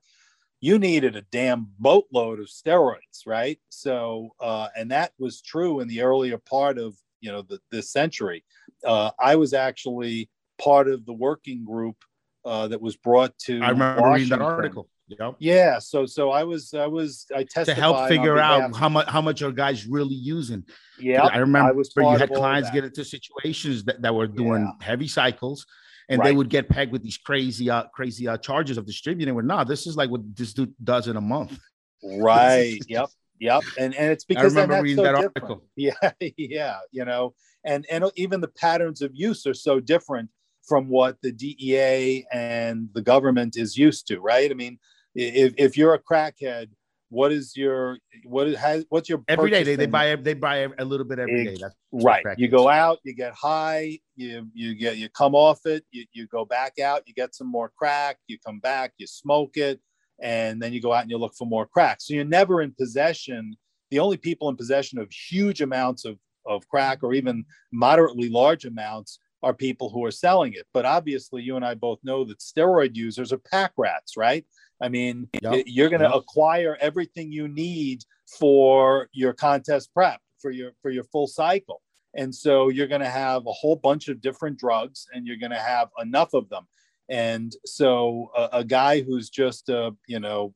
you needed a damn boatload of steroids, right? So, uh, and that was true in the earlier part of you know the, this century. Uh, I was actually part of the working group uh, that was brought to. I remember Washington. reading that article. Yep. Yeah. So so I was I was I tested to help figure out how much how much are guys really using. Yeah. I remember I was you had clients get into situations that, that were doing yeah. heavy cycles and right. they would get pegged with these crazy uh crazy uh charges of distributing. We're not. This is like what this dude does in a month. Right. yep. Yep. And and it's because I remember reading so that different. article. Yeah. Yeah. You know, and and even the patterns of use are so different from what the DEA and the government is used to, right? I mean, if, if you're a crackhead, what is your what is has what's your every day they, they buy they buy a little bit every day. That's right. You go out, you get high, you you get you come off it, you, you go back out, you get some more crack, you come back, you smoke it, and then you go out and you look for more crack. So you're never in possession. The only people in possession of huge amounts of of crack or even moderately large amounts are people who are selling it. But obviously, you and I both know that steroid users are pack rats, right? I mean, yep. you're going to yep. acquire everything you need for your contest prep, for your for your full cycle. And so you're going to have a whole bunch of different drugs and you're going to have enough of them. And so a, a guy who's just a, you know,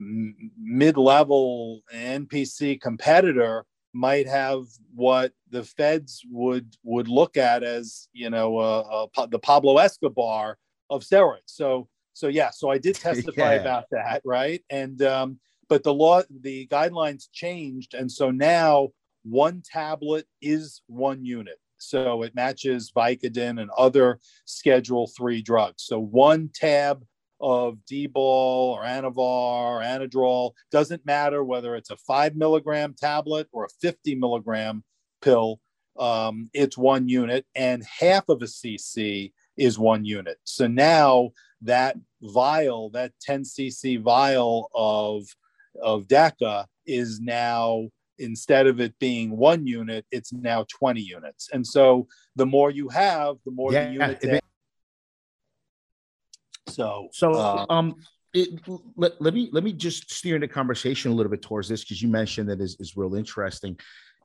mid-level NPC competitor might have what the feds would would look at as you know uh, uh, the Pablo Escobar of steroids. So so yeah, so I did testify yeah. about that, right? And um, but the law, the guidelines changed, and so now one tablet is one unit. So it matches Vicodin and other Schedule Three drugs. So one tab of D-bol or Anavar or Anadrol. Doesn't matter whether it's a five milligram tablet or a 50 milligram pill. Um, it's one unit, and half of a cc is one unit. So now that vial, that 10 cc vial of of DECA, is now instead of it being one unit, it's now 20 units. And so the more you have, the more yeah, the unit. So, so uh, um, it, let, let me let me just steer the conversation a little bit towards this because you mentioned that is is real interesting.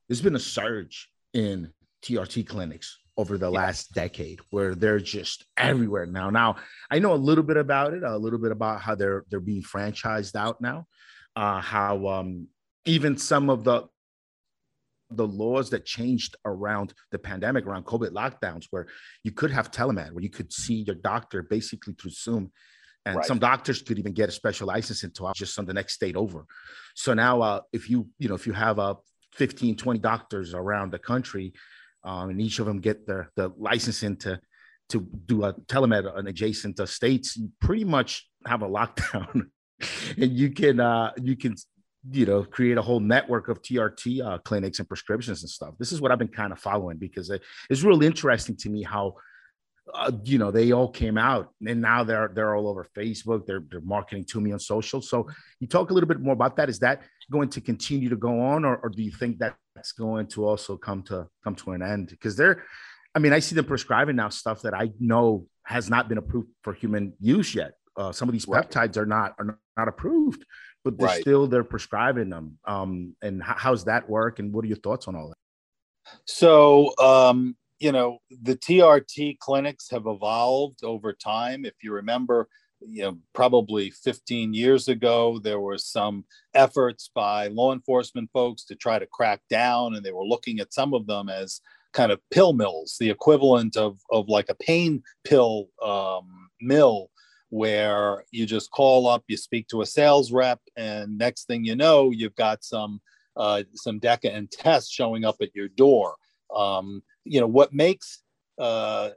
There's been a surge in TRT clinics over the yeah. last decade where they're just everywhere now. Now I know a little bit about it, a little bit about how they're they're being franchised out now, uh, how um, even some of the the laws that changed around the pandemic, around COVID lockdowns, where you could have telemed, where you could see your doctor basically through Zoom. And right. some doctors could even get a special license into just on the next state over. So now, uh, if you, you know, if you have uh, 15, 20 doctors around the country, um, and each of them get their the licensing to to do a telemed an adjacent uh, states, you pretty much have a lockdown, and you can uh, you can you know create a whole network of trt uh, clinics and prescriptions and stuff. This is what i've been kind of following because it, it's really interesting to me how uh, you know they all came out and now they're they're all over facebook they're they're marketing to me on social so you talk a little bit more about that is that going to continue to go on or, or do you think that that's going to also come to come to an end because they're i mean i see them prescribing now stuff that i know has not been approved for human use yet uh, some of these right. peptides are not are not approved but they're right. still they're prescribing them. Um, and h- how's that work? And what are your thoughts on all that? So, um, you know, the TRT clinics have evolved over time. If you remember, you know, probably 15 years ago, there were some efforts by law enforcement folks to try to crack down, and they were looking at some of them as kind of pill mills, the equivalent of, of like a pain pill um, mill, where you just call up, you speak to a sales rep, and next thing you know, you've got some uh, some DECA and tests showing up at your door. Um, you know what makes uh,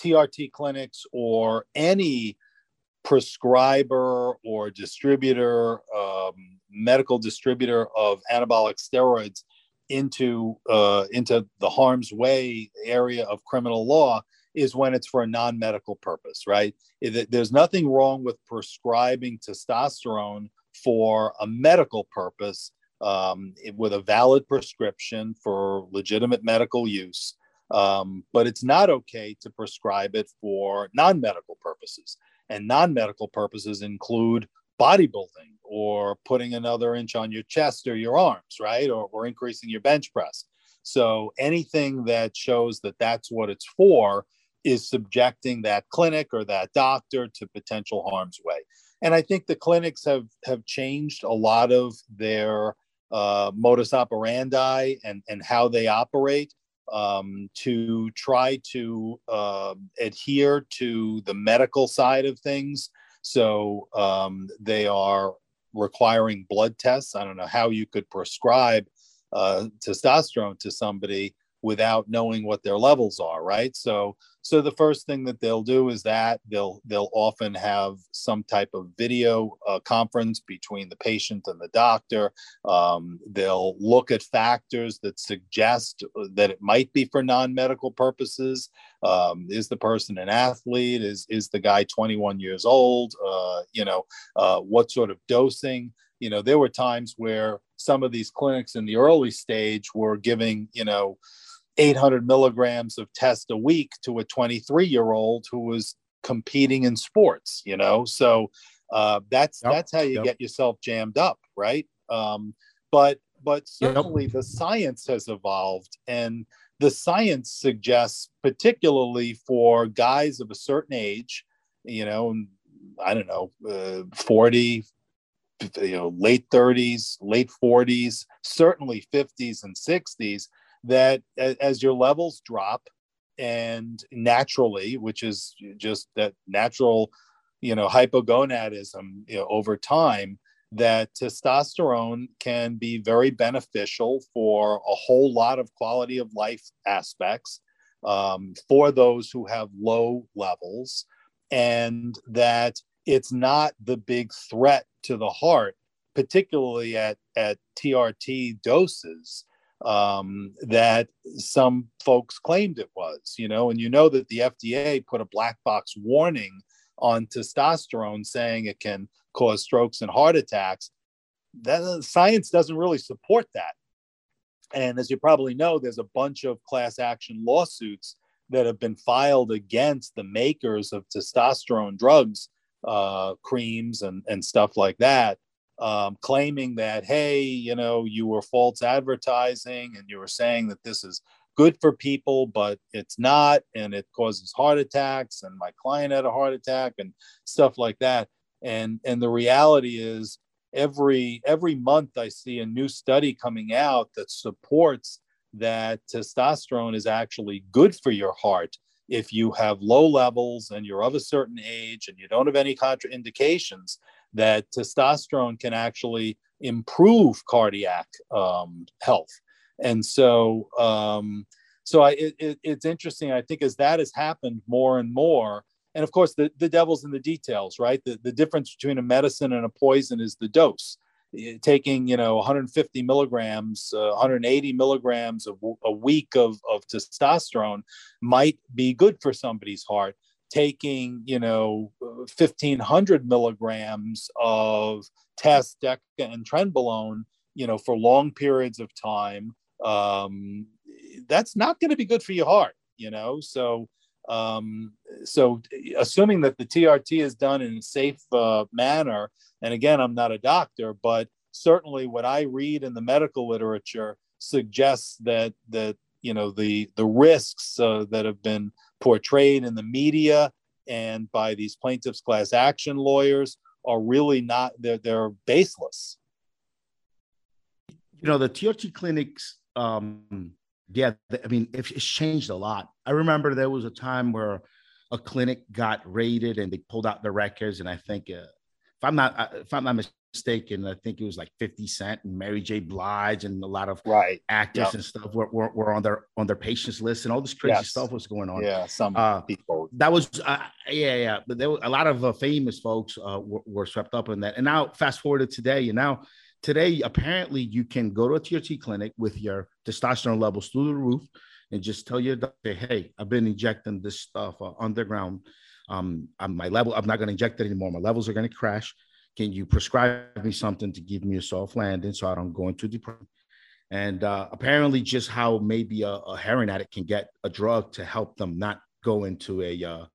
TRT clinics or any prescriber or distributor, um, medical distributor of anabolic steroids into uh, into the harm's way area of criminal law is when it's for a non-medical purpose, right? There's nothing wrong with prescribing testosterone for a medical purpose um, with a valid prescription for legitimate medical use. Um, but it's not okay to prescribe it for non medical purposes. And non medical purposes include bodybuilding or putting another inch on your chest or your arms, right? Or, or increasing your bench press. So anything that shows that that's what it's for is subjecting that clinic or that doctor to potential harm's way. And I think the clinics have have changed a lot of their uh, modus operandi and, and how they operate um, to try to uh, adhere to the medical side of things. So um, they are requiring blood tests. I don't know how you could prescribe uh, testosterone to somebody without knowing what their levels are, right? So so the first thing that they'll do is that they'll they'll often have some type of video uh, conference between the patient and the doctor. Um, they'll look at factors that suggest that it might be for non-medical purposes. Um, is the person an athlete? Is is the guy 21 years old? Uh, you know, uh, what sort of dosing? You know, there were times where some of these clinics in the early stage were giving, you know, 800 milligrams of test a week to a 23 year old who was competing in sports you know so uh, that's yep, that's how you yep. get yourself jammed up right um, but but certainly yep. the science has evolved and the science suggests particularly for guys of a certain age you know i don't know uh, 40 you know late 30s late 40s certainly 50s and 60s that as your levels drop and naturally, which is just that natural, you know, hypogonadism you know, over time, that testosterone can be very beneficial for a whole lot of quality of life aspects um, for those who have low levels, and that it's not the big threat to the heart, particularly at, at TRT doses um, that some folks claimed it was, you know, and you know that the FDA put a black box warning on testosterone saying it can cause strokes and heart attacks. That uh, science doesn't really support that. And as you probably know, there's a bunch of class action lawsuits that have been filed against the makers of testosterone drugs, uh, creams, and, and stuff like that um, claiming that, hey, you know, you were false advertising and you were saying that this is good for people, but it's not, and it causes heart attacks. And my client had a heart attack and stuff like that. And and the reality is, every every month I see a new study coming out that supports that testosterone is actually good for your heart if you have low levels and you're of a certain age and you don't have any contraindications that testosterone can actually improve cardiac um, health. And so, um, so I, it, it's interesting. I think as that has happened more and more, and of course, the, the devil's in the details, right? The, the difference between a medicine and a poison is the dose. Taking, you know, 150 milligrams, uh, 180 milligrams of a week of, of testosterone might be good for somebody's heart taking, you know, 1500 milligrams of test, DECA, and trenbolone, you know, for long periods of time, um, that's not going to be good for your heart, you know. So, um, so assuming that the TRT is done in a safe uh, manner, and again, I'm not a doctor, but certainly what I read in the medical literature suggests that that you know the the risks uh, that have been portrayed in the media and by these plaintiffs class action lawyers are really not they're they're baseless. You know the TRT clinics um yeah i mean it's changed a lot. I remember there was a time where a clinic got raided and they pulled out the records and i think uh, if i'm not uh, if i'm not mistaken i think it was like 50 cent and mary j blige and a lot of right actors yep. and stuff were, were, were, on their on their patients list and all this crazy yes. stuff was going on yeah some uh, people that was uh, yeah yeah but there were a lot of uh, famous folks uh, were, were swept up in that and now fast forward to today and now today apparently you can go to a TRT clinic with your testosterone levels through the roof and just tell your doctor, hey, I've been injecting this stuff uh, underground. Um, I'm, my level, I'm not going to inject it anymore. My levels are going to crash. Can you prescribe me something to give me a soft landing so I don't go into depression? And uh, apparently, just how maybe a, a, heroin addict can get a drug to help them not go into a uh,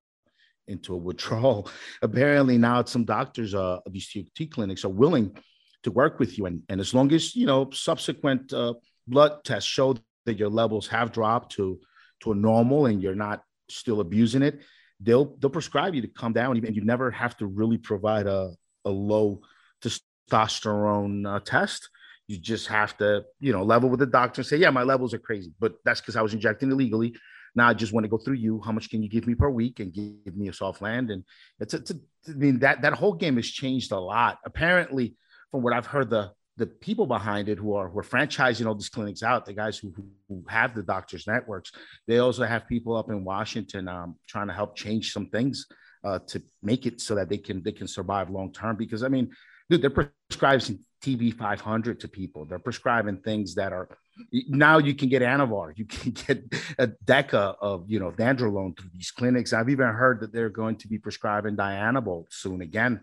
into a withdrawal. apparently, now some doctors uh, of these TRT clinics are willing to work with you, and, and as long as you know subsequent uh, blood tests show that your levels have dropped to to a normal and you're not still abusing it, they'll they'll prescribe you to come down and you never have to really provide a, a low testosterone uh, test. You just have to, you know, level with the doctor and say, yeah, my levels are crazy, but that's because I was injecting illegally. Now I just want to go through you. How much can you give me per week and give me a soft land? And it's, it's a, I mean, that, that whole game has changed a lot. Apparently, from what I've heard, the the people behind it who are who are franchising all these clinics out, the guys who, who have the doctors networks, they also have people up in Washington um, trying to help change some things uh, to make it so that they can they can survive long term. Because I mean, dude, they're prescribing TB 500 to people. They're prescribing things that are now you can get Anavar, you can get a Deca of you know Nandrolone through these clinics. I've even heard that they're going to be prescribing Dianabol soon again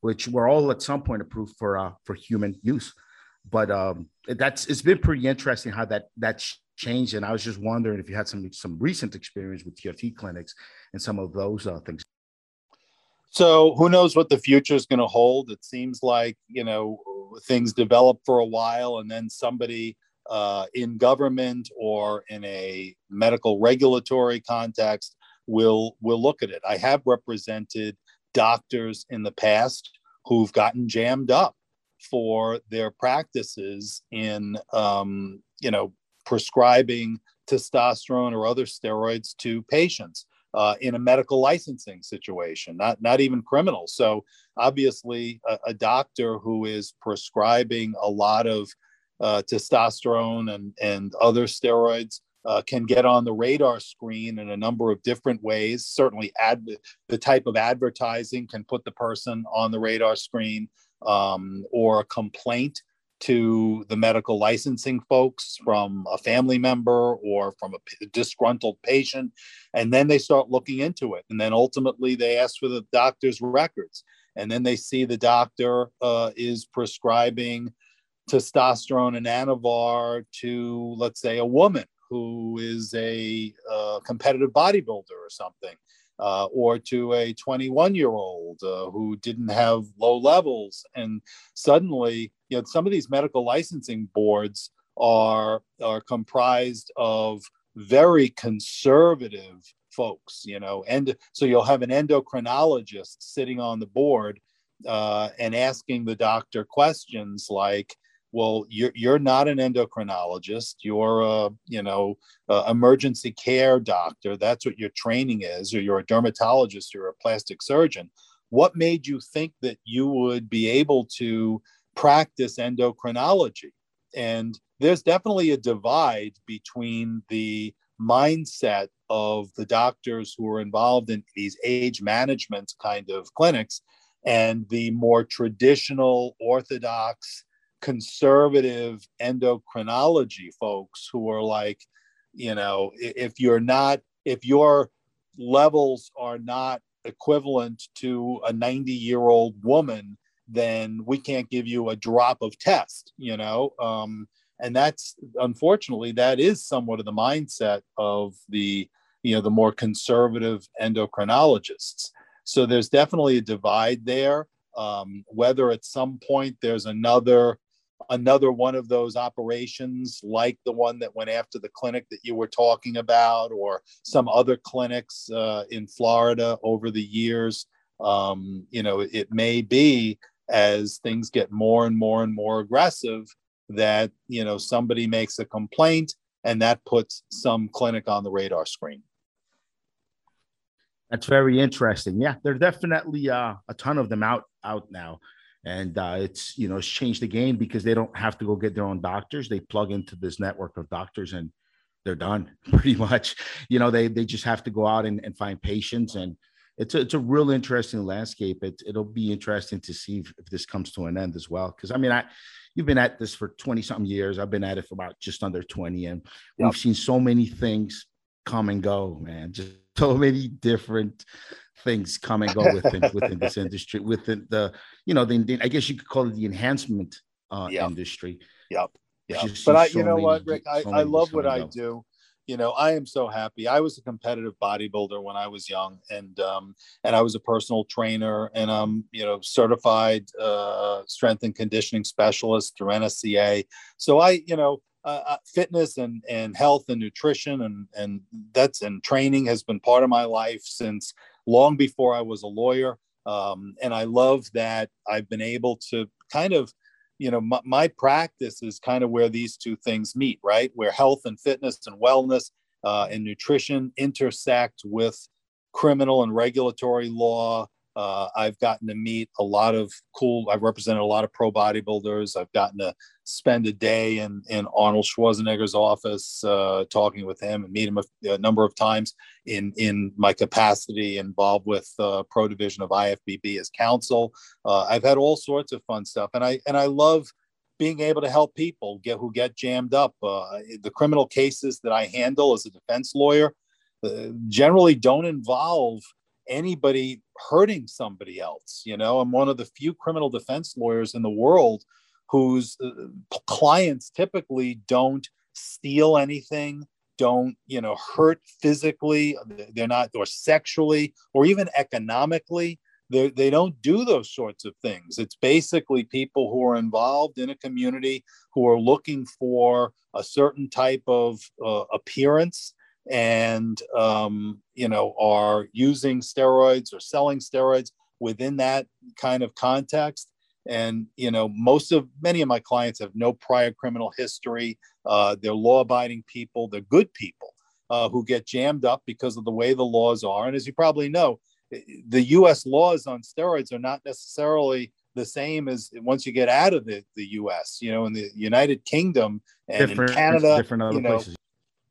which were all at some point approved for uh, for human use. But um, that's it's been pretty interesting how that that's changed. And I was just wondering if you had some some recent experience with TRT clinics and some of those uh, things. So who knows what the future is going to hold? It seems like you know things develop for a while, and then somebody uh, in government or in a medical regulatory context will will look at it. I have represented doctors in the past who've gotten jammed up for their practices in um, you know prescribing testosterone or other steroids to patients uh, in a medical licensing situation, not not even criminal. So obviously, a, a doctor who is prescribing a lot of uh, testosterone and and other steroids uh, can get on the radar screen in a number of different ways. Certainly, ad- the type of advertising can put the person on the radar screen, um, or a complaint to the medical licensing folks from a family member or from a disgruntled patient. And then they start looking into it. And then ultimately, they ask for the doctor's records. And then they see the doctor uh, is prescribing testosterone and anavar to, let's say, a woman who is a uh, competitive bodybuilder or something, uh, or to a 21 year old uh, who didn't have low levels. And suddenly, you know, some of these medical licensing boards are, are comprised of very conservative folks, you know, and so you'll have an endocrinologist sitting on the board uh, and asking the doctor questions like, well you're, you're not an endocrinologist. You're a you know a emergency care doctor. That's what your training is. Or you're a dermatologist. Or a plastic surgeon. What made you think that you would be able to practice endocrinology? And there's definitely a divide between the mindset of the doctors who are involved in these age management kind of clinics and the more traditional orthodox conservative endocrinology folks who are like, you know, if you're not, if your levels are not equivalent to a 90 year old woman, then we can't give you a drop of test, you know? Um, and that's unfortunately, that is somewhat of the mindset of the, you know, the more conservative endocrinologists. So there's definitely a divide there. Um, whether at some point there's another another one of those operations like the one that went after the clinic that you were talking about or some other clinics uh, in florida over the years. Um, you know it may be as things get more and more and more aggressive that you know somebody makes a complaint and that puts some clinic on the radar screen. That's very interesting. Yeah there are definitely uh, a ton of them out out now and uh, it's you know it's changed the game because they don't have to go get their own doctors. They plug into this network of doctors and they're done pretty much. You know they they just have to go out and, and find patients and it's a, it's a real interesting landscape. It, it'll be interesting to see if, if this comes to an end as well. Because i mean i you've been at this for 20 something years. I've been at it for about just under 20 and yep. we've seen so many things come and go man just so many different things come and go within within this industry within the you know the, the, i guess you could call it the enhancement uh yep. industry. Yep. Yeah but i so you know many, what rick? i, so I love what i do. You know i am so happy. I was a competitive bodybuilder when i was young and um and i was a personal trainer and i'm you know certified uh strength and conditioning specialist through nsca so i you know uh, uh, fitness and and health and nutrition and and that's and training has been part of my life since long before I was a lawyer. Um, and I love that I've been able to kind of, you know, my, my, practice is kind of where these two things meet, right? Where health and fitness and wellness uh, and nutrition intersect with criminal and regulatory law, uh, I've gotten to meet a lot of cool. I've represented a lot of pro bodybuilders. I've gotten to spend a day in in Arnold Schwarzenegger's office, uh, talking with him and meet him a, a, number of times in in my capacity involved with uh, pro division of IFBB as counsel. Uh, I've had all sorts of fun stuff, and I and I love being able to help people get who get jammed up. Uh, the criminal cases that I handle as a defense lawyer uh, generally don't involve anybody hurting somebody else. You know, I'm one of the few criminal defense lawyers in the world whose uh, clients typically don't steal anything, don't, you know, hurt physically, they're not, or sexually, or even economically. They, they don't do those sorts of things. It's basically people who are involved in a community who are looking for a certain type of uh, appearance and um, you know are using steroids or selling steroids within that kind of context. And you know most of many of my clients have no prior criminal history. Uh, they're law-abiding people. They're good people uh, who get jammed up because of the way the laws are. And as you probably know the us laws on steroids are not necessarily the same as once you get out of the, the us you know in the united kingdom and different, in canada different other you know, places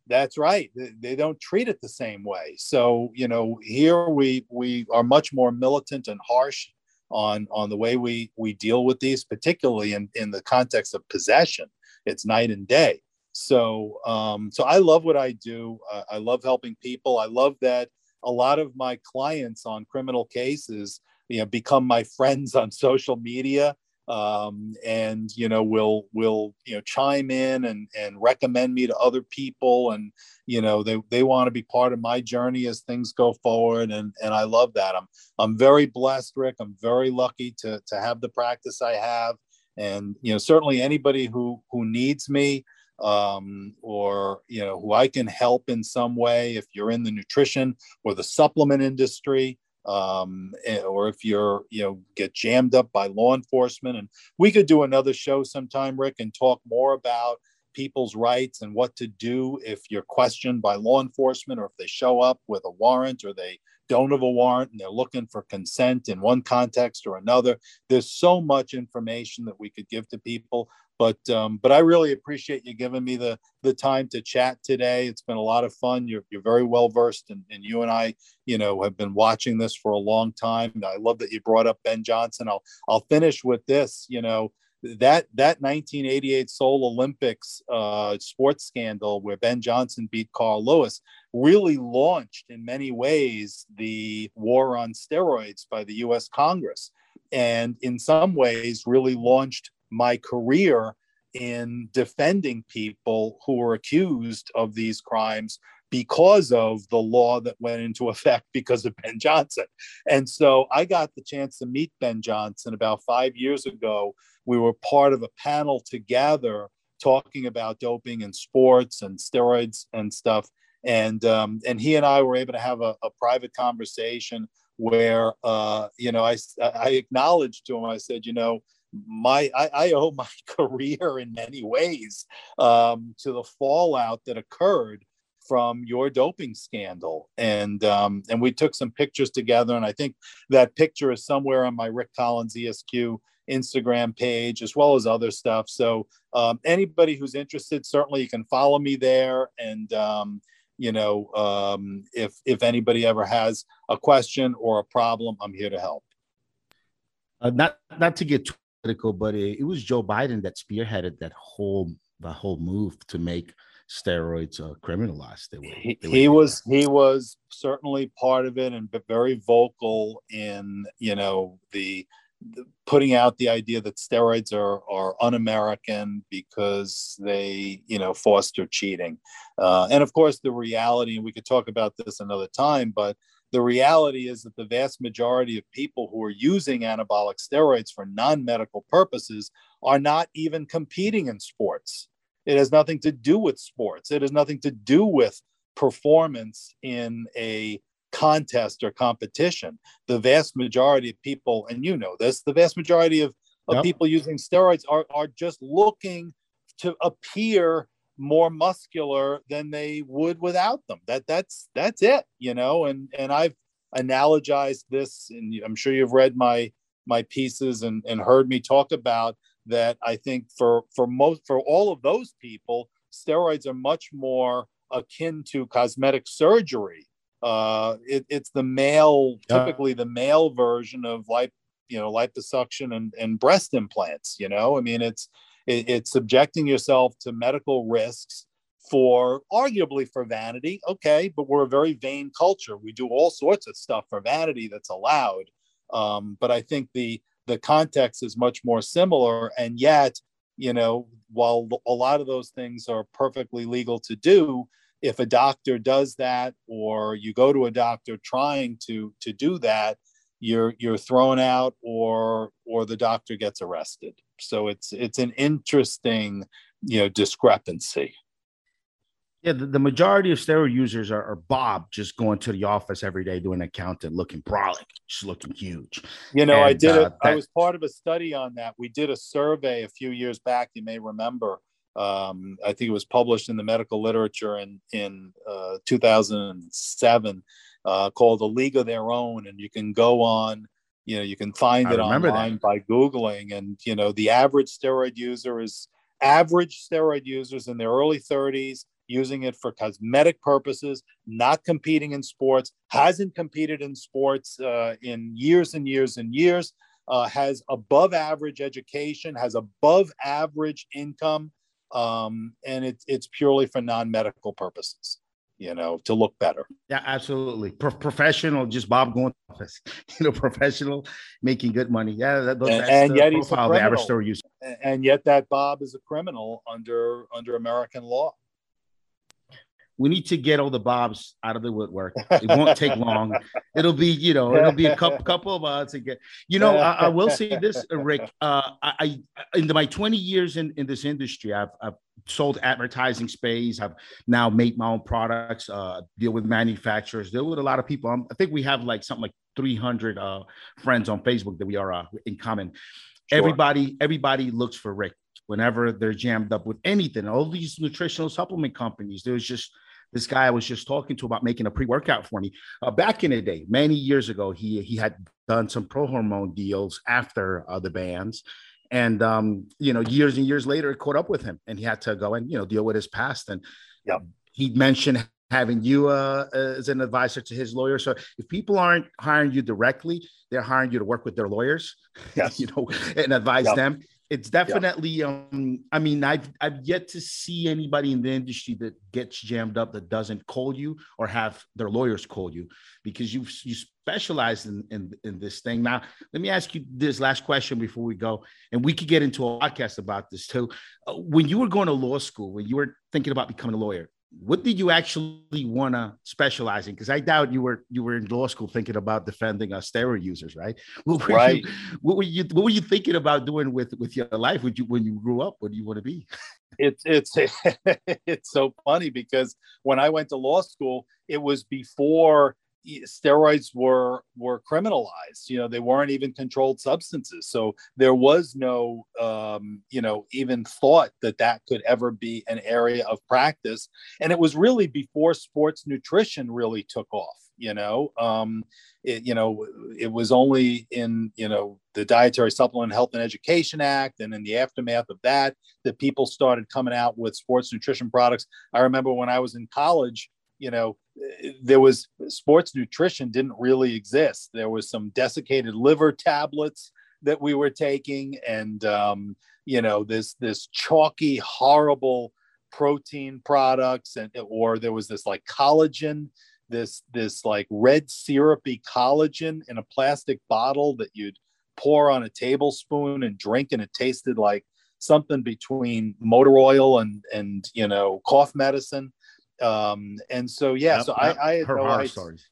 that's right. They don't treat it the same way. So you know, here we we are much more militant and harsh on on the way we we deal with these, particularly in in the context of possession. It's night and day. So um, so I love what I do. Uh, I love helping people. I love that a lot of my clients on criminal cases, you know, become my friends on social media um, and you know will will you know chime in and and recommend me to other people. And you know they they want to be part of my journey as things go forward and and I love that. I'm I'm very blessed Rick. I'm very lucky to to have the practice I have. And you know certainly anybody who who needs me um, or you know who I can help in some way if you're in the nutrition or the supplement industry um, eh, or if you're you know get jammed up by law enforcement and we could do another show sometime rick and talk more about people's rights and what to do if you're questioned by law enforcement or if they show up with a warrant or they don't have a warrant and they're looking for consent in one context or another. There's so much information that we could give to people but um, but I really appreciate you giving me the the time to chat today. It's been a lot of fun. You're you're very well versed, and, and you and I, you know, have been watching this for a long time. I love that you brought up Ben Johnson. I'll I'll finish with this. You know that that 1988 Seoul Olympics uh, sports scandal where Ben Johnson beat Carl Lewis really launched in many ways the war on steroids by the U.S. Congress, and in some ways really launched my career in defending people who were accused of these crimes because of the law that went into effect because of Ben Johnson. And so I got the chance to meet Ben Johnson about five years ago. We were part of a panel together talking about doping in sports and steroids and stuff. And um, and he and I were able to have a, a private conversation where uh, you know I I acknowledged to him. I said, you know, my I, I owe my career in many ways um, to the fallout that occurred from your doping scandal. And um, and we took some pictures together and i think that picture is somewhere on my rick collins esq instagram page as well as other stuff. So um, anybody who's interested certainly you can follow me there. And um, you know um, if if anybody ever has a question or a problem i'm here to help. Uh, not not to get but it, it was joe biden that spearheaded that whole the whole move to make steroids uh, criminalized. They were, they he, he was he was certainly part of it and very vocal in you know the, the, putting out the idea that steroids are are un-American because they you know foster cheating, uh, and of course the reality. And we could talk about this another time, but the reality is that the vast majority of people who are using anabolic steroids for non-medical purposes are not even competing in sports it has nothing to do with sports. It has nothing to do with performance in a contest or competition. The vast majority of people, and you know this, the vast majority of, of yep. people using steroids are, are just looking to appear more muscular than they would without them. That that's that's it, you know. And and I've analogized this, and I'm sure you've read my my pieces and, and heard me talk about that I think for for most for all of those people, steroids are much more akin to cosmetic surgery. Uh, it, it's the male, typically the male version of like you know liposuction and, and breast implants. You know, I mean, it's it, it's subjecting yourself to medical risks for arguably for vanity. Okay, but we're a very vain culture. We do all sorts of stuff for vanity that's allowed. Um, but I think the the context is much more similar and yet you know while a lot of those things are perfectly legal to do if a doctor does that or you go to a doctor trying to to do that you're you're thrown out or or the doctor gets arrested so it's it's an interesting you know discrepancy yeah, the, the, majority of steroid users are, are, Bob just going to the office every day doing accountant, looking brolic, just looking huge. You know, and, I did uh, it. That, I was part of a study on that. We did a survey a few years back. You may remember. Um, I think it was published in the medical literature in in uh, 2007, uh, called "A League of Their Own," and you can go on. You know, you can find I it online that. by googling, and you know, the average steroid user is average steroid users in their early 30s using it for cosmetic purposes, not competing in sports, hasn't competed in sports uh, in years and years and years, uh, has above average education, has above average income, um, and it's it's purely for non medical purposes. You know, to look better. Yeah, absolutely. Pro- professional, just Bob going to office. You know, professional, making good money. Yeah, that, and, and yet he's a criminal. And yet that Bob is a criminal under under American law we need to get all the bobs out of the woodwork. It won't take long. It'll be, you know, it'll be a couple couple of months to get. You know, I, I will say this, Rick. Uh, I, I in my 20 years in, in this industry, I've, I've sold advertising space. I've now made my own products. Uh, deal with manufacturers. Deal with a lot of people. I'm, i think we have like something like 300 uh, friends on Facebook that we are uh, in common. Sure. Everybody, everybody looks for Rick whenever they're jammed up with anything. All these nutritional supplement companies, there's just this guy I was just talking to about making a pre-workout for me. Uh, back in the day, many years ago, he he had done some pro hormone deals after uh, the bans. And um, you know, years and years later, it caught up with him, and he had to go and you know deal with his past. And yep. he mentioned having you uh, as an advisor to his lawyer. So if people aren't hiring you directly, they're hiring you to work with their lawyers, yes. you know, and advise yep. them. It's definitely yeah. um i mean i've i've yet to see anybody in the industry that gets jammed up that doesn't call you or have their lawyers call you because you you specialize in, in in this thing now let me ask you this last question before we go and we could get into a podcast about this too uh, when you were going to law school when you were thinking about becoming a lawyer what did you actually want to specialize in? Because I doubt you were you were in law school thinking about defending uh, steroid users, right? What were right. You, what were you What were you thinking about doing with with your life? Would you when you grew up? What do you want to be? It's it's it's so funny because when I went to law school, it was before steroids were were criminalized you know they weren't even controlled substances. So there was no um, you know even thought that that could ever be an area of practice. And it was really before sports nutrition really took off you know? Um, it, you know it was only in you know the dietary supplement health and education act and in the aftermath of that that people started coming out with sports nutrition products. I remember when i was in college you know there was sports nutrition didn't really exist. There was some desiccated liver tablets that we were taking and um, you know this this chalky horrible protein products and or there was this like collagen this this like red syrupy collagen in a plastic bottle that you'd pour on a tablespoon and drink and it tasted like something between motor oil and and you know cough medicine um, and so yeah, yep, so yep. I, I had no idea, stories.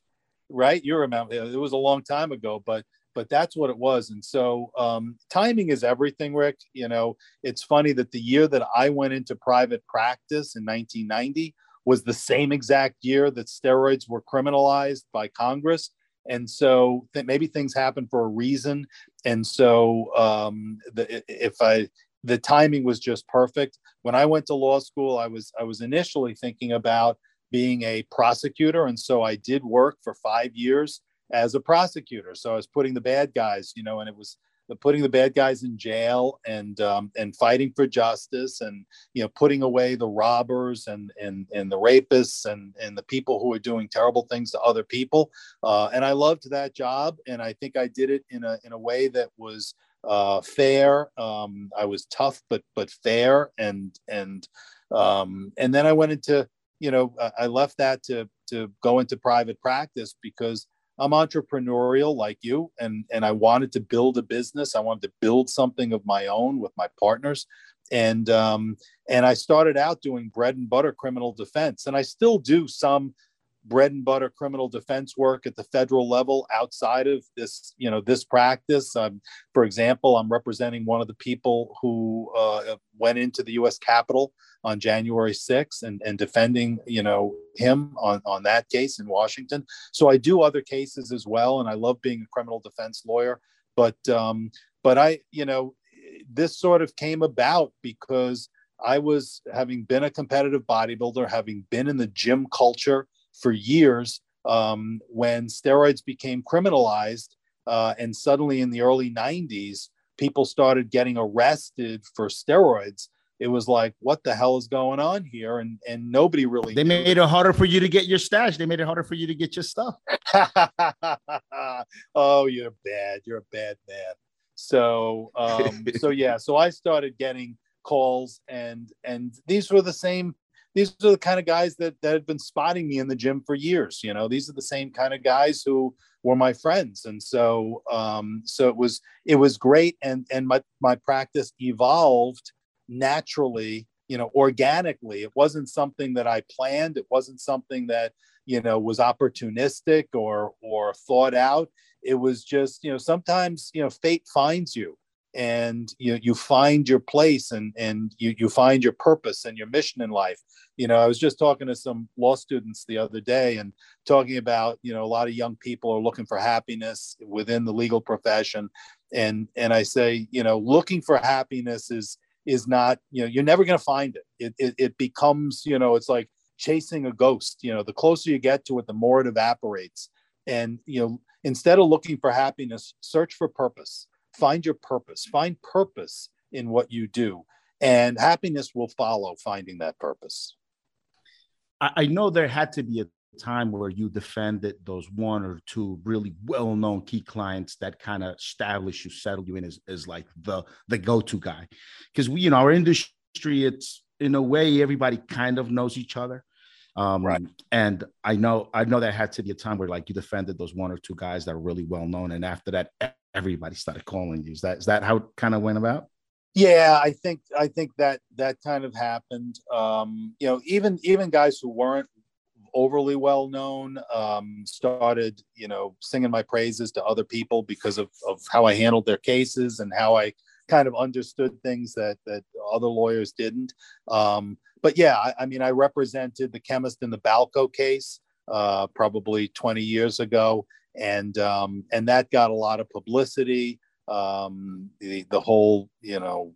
right? You remember it was a long time ago, but but that's what it was. And so um, timing is everything, Rick. You know, it's funny that the year that I went into private practice in 1990 was the same exact year that steroids were criminalized by Congress. And so th- maybe things happen for a reason. And so um, the, if I the timing was just perfect. When I went to law school, I was I was initially thinking about being a prosecutor, and so I did work for five years as a prosecutor. So I was putting the bad guys, you know, and it was putting the bad guys in jail and um, and fighting for justice and you know putting away the robbers and and and the rapists and and the people who are doing terrible things to other people uh, and I loved that job and I think I did it in a in a way that was uh, fair. Um, I was tough, but but fair, and and um, and then I went into you know I left that to to go into private practice because I'm entrepreneurial like you, and and I wanted to build a business. I wanted to build something of my own with my partners, and um, and I started out doing bread and butter criminal defense, and I still do some bread and butter criminal defense work at the federal level outside of this you know this practice. Um, for example i'm representing one of the people who uh, went into the us capitol on january 6th and, and defending you know him on, on that case in washington. So i do other cases as well and i love being a criminal defense lawyer. But um, but i you know this sort of came about because I was having been a competitive bodybuilder, having been in the gym culture for years um, when steroids became criminalized. Uh, and suddenly in the early 90s, people started getting arrested for steroids. It was like, what the hell is going on here? And and nobody really. They made it. it harder for you to get your stash. They made it harder for you to get your stuff. oh, you're bad. You're a bad man. So um, so yeah. So I started getting calls, and and these were the same these are the kind of guys that that had been spotting me in the gym for years. You know, these are the same kind of guys who were my friends, and so um, so it was it was great, and and my my practice evolved naturally. You know, organically. It wasn't something that I planned. It wasn't something that you know was opportunistic or or thought out. It was just you know sometimes you know fate finds you and you you find your place and and you you find your purpose and your mission in life. You know i was just talking to some law students the other day and talking about you know a lot of young people are looking for happiness within the legal profession. And and i say you know looking for happiness is is not you know you're never going to find it. it it it becomes you know it's like chasing a ghost. You know the closer you get to it the more it evaporates. And you know instead of looking for happiness search for purpose find your purpose find purpose in what you do and happiness will follow finding that purpose I know there had to be a time where you defended those one or two really well-known key clients that kind of establish you, settle you in as, as like the the go-to guy? Because we, in our industry, it's in a way everybody kind of knows each other. Um, right. And I know I know that had to be a time where like you defended those one or two guys that are really well known, and after that, everybody started calling you. Is that is that how it kind of went about? Yeah, I think I think that that kind of happened. Um, you know, even even guys who weren't overly well known um, started, you know, singing my praises to other people because of of how I handled their cases and how I kind of understood things that that other lawyers didn't. Um, but yeah, I, I, mean, I represented the chemist in the Balco case uh, probably 20 years ago, and um, and that got a lot of publicity. Um, the the whole you know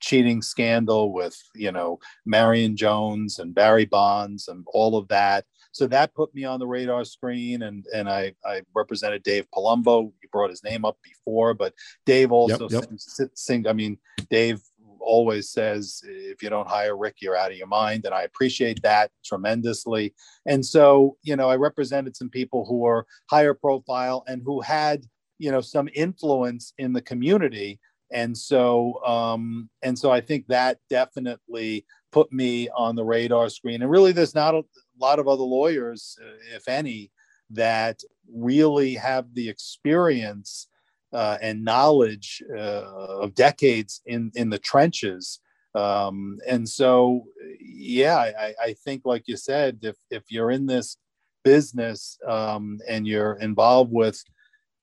cheating scandal with you know Marion Jones and Barry Bonds and all of that. So that put me on the radar screen, and and I I represented Dave Palumbo. You brought his name up before, but Dave also yep, yep. Sing, sing. I mean, Dave always says if you don't hire Rick, you're out of your mind, and I appreciate that tremendously. And so you know, I represented some people who were higher profile and who had you know some influence in the community and so um, and so I think that definitely put me on the radar screen. And really, there's not a lot of other lawyers, uh, if any, that really have the experience uh, and knowledge uh, of decades in in the trenches. Um, and so, yeah, I, I, think, like you said, if if you're in this business um, and you're involved with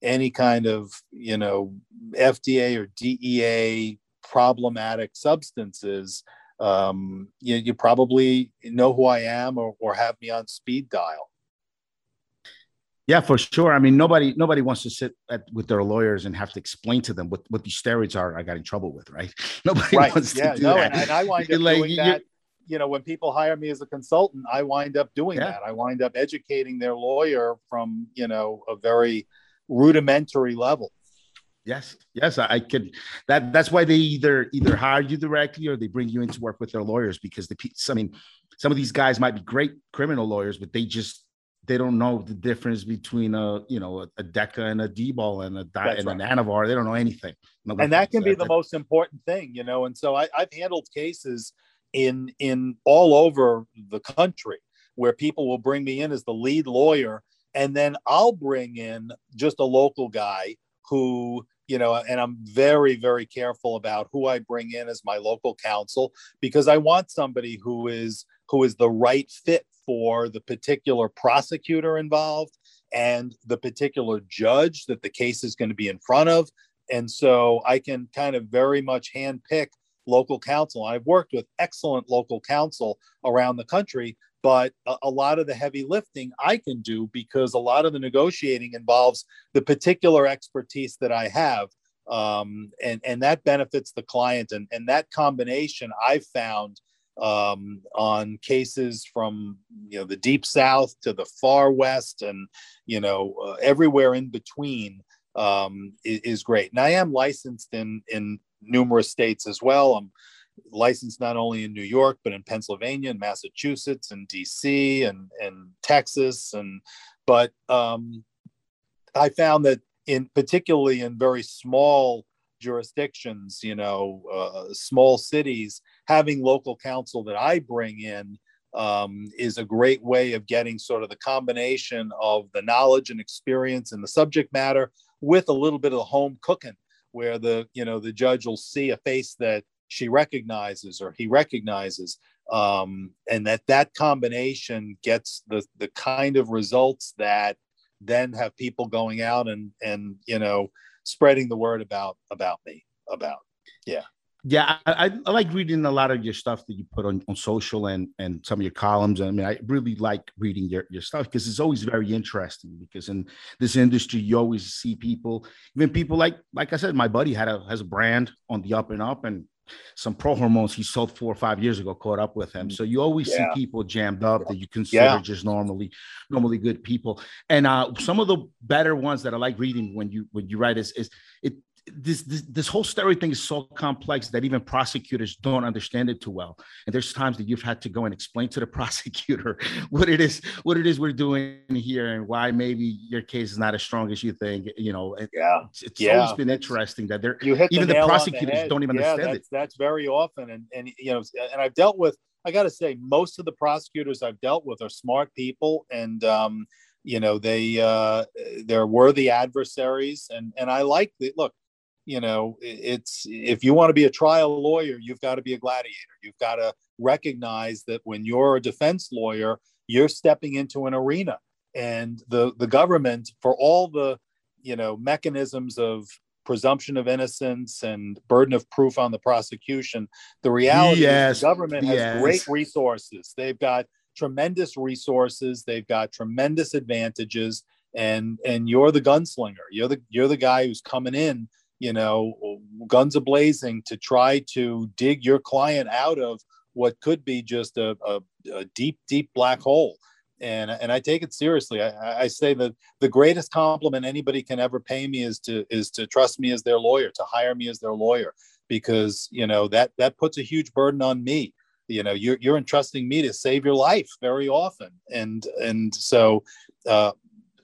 any kind of you know FDA or DEA problematic substances, um, you, you probably know who I am or, or have me on speed dial. Yeah, for sure. I mean, nobody nobody wants to sit at, with their lawyers and have to explain to them what, what these steroids are. I got in trouble with, right? Nobody right. wants yeah, to do no, that. And, and I wind up like, doing that. You know, when people hire me as a consultant, I wind up doing yeah. that. I wind up educating their lawyer from you know a very rudimentary level. Yes, yes, I could. That that's why they either either hire you directly or they bring you in to work with their lawyers because the I mean, some of these guys might be great criminal lawyers, but they just they don't know the difference between a you know a, a Deca and a D-bol and a di- and right. an Anavar. They don't know anything. Nobody and that can be that. the most important thing, you know. And so I, I've handled cases in in all over the country where people will bring me in as the lead lawyer and then I'll bring in just a local guy who you know and i'm very very careful about who i bring in as my local counsel because i want somebody who is who is the right fit for the particular prosecutor involved and the particular judge that the case is going to be in front of and so i can kind of very much handpick local counsel i've worked with excellent local counsel around the country but a, a, lot of the heavy lifting I can do because a lot of the negotiating involves the particular expertise that I have. Um, and, and that benefits the client. And, and that combination I've found um, on cases from you know the deep south to the far west and you know uh, everywhere in between um, is, is, great. And I am licensed in in numerous states as well. I'm licensed not only in New York, but in Pennsylvania and Massachusetts and DC and, and Texas. And, but um, I found that in particularly in very small jurisdictions, you know, uh, small cities, having local counsel that I bring in um, is a great way of getting sort of the combination of the knowledge and experience and the subject matter with a little bit of the home cooking where the you know the judge will see a face that she recognizes or he recognizes um, and that that combination gets the the kind of results that then have people going out and and you know spreading the word about about me about yeah yeah I, I, like reading a lot of your stuff that you put on, on social and and some of your columns i mean i really like reading your, your stuff because it's always very interesting because in this industry you always see people even people like like i said my buddy had a has a brand on the up and up and some pro hormones he sold four or five years ago caught up with him. Mm. So you always yeah. see people jammed up that you consider yeah. just normally normally good people. And uh, some of the better ones that I like reading when you when you write is is it this, this this whole story thing is so complex that even prosecutors don't understand it too well. And there's times that you've had to go and explain to the prosecutor what it is what it is we're doing here and why maybe your case is not as strong as you think. You know, yeah, it's, it's yeah. always been interesting that they're even the, the prosecutors the don't even yeah, understand that's, it. That's very often, and and you know, and I've dealt with. I got to say, most of the prosecutors I've dealt with are smart people, and um, you know they uh, they're worthy adversaries, and and I like the look you know it's if you want to be a trial lawyer you've got to be a gladiator. You've got to recognize that when you're a defense lawyer you're stepping into an arena. And the the government for all the you know mechanisms of presumption of innocence and burden of proof on the prosecution the reality yes. is the government has yes. great resources. They've got tremendous resources. They've got tremendous advantages. And and you're the gunslinger. You're the you're the guy who's coming in you know, guns a blazing to try to dig your client out of what could be just a, a, a deep, deep black hole. And, and I take it seriously. I, I say that the greatest compliment anybody can ever pay me is to is to trust me as their lawyer, to hire me as their lawyer, because you know that that puts a huge burden on me you know you're, you're entrusting me to save your life very often and and so uh,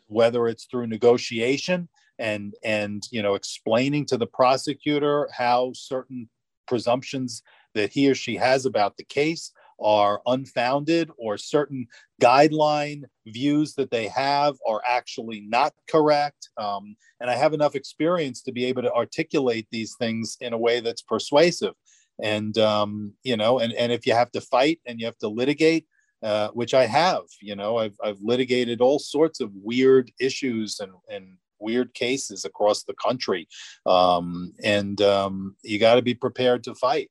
whether it's through negotiation and and you know explaining to the prosecutor how certain presumptions that he or she has about the case are unfounded or certain guideline views that they have are actually not correct um, and i have enough experience to be able to articulate these things in a way that's persuasive and um, you know and, and if you have to fight and you have to litigate uh, which I have. You know, I've, I've litigated all sorts of weird issues and, and weird cases across the country. Um, and um, you got to be prepared to fight.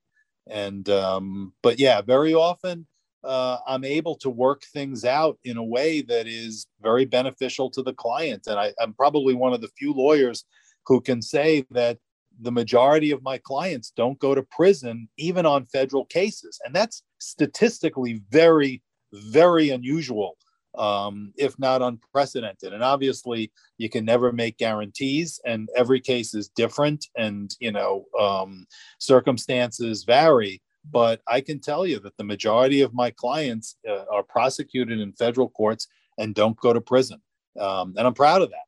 And, um, but yeah, very often uh, I'm able to work things out in a way that is very beneficial to the client. And I, I'm probably one of the few lawyers who can say that the majority of my clients don't go to prison even on federal cases. And that's statistically very, very unusual um, if not unprecedented. And obviously, you can never make guarantees, and every case is different, and you know um, circumstances vary. But I can tell you that the majority of my clients uh, are prosecuted in federal courts and don't go to prison, um, and I'm proud of that.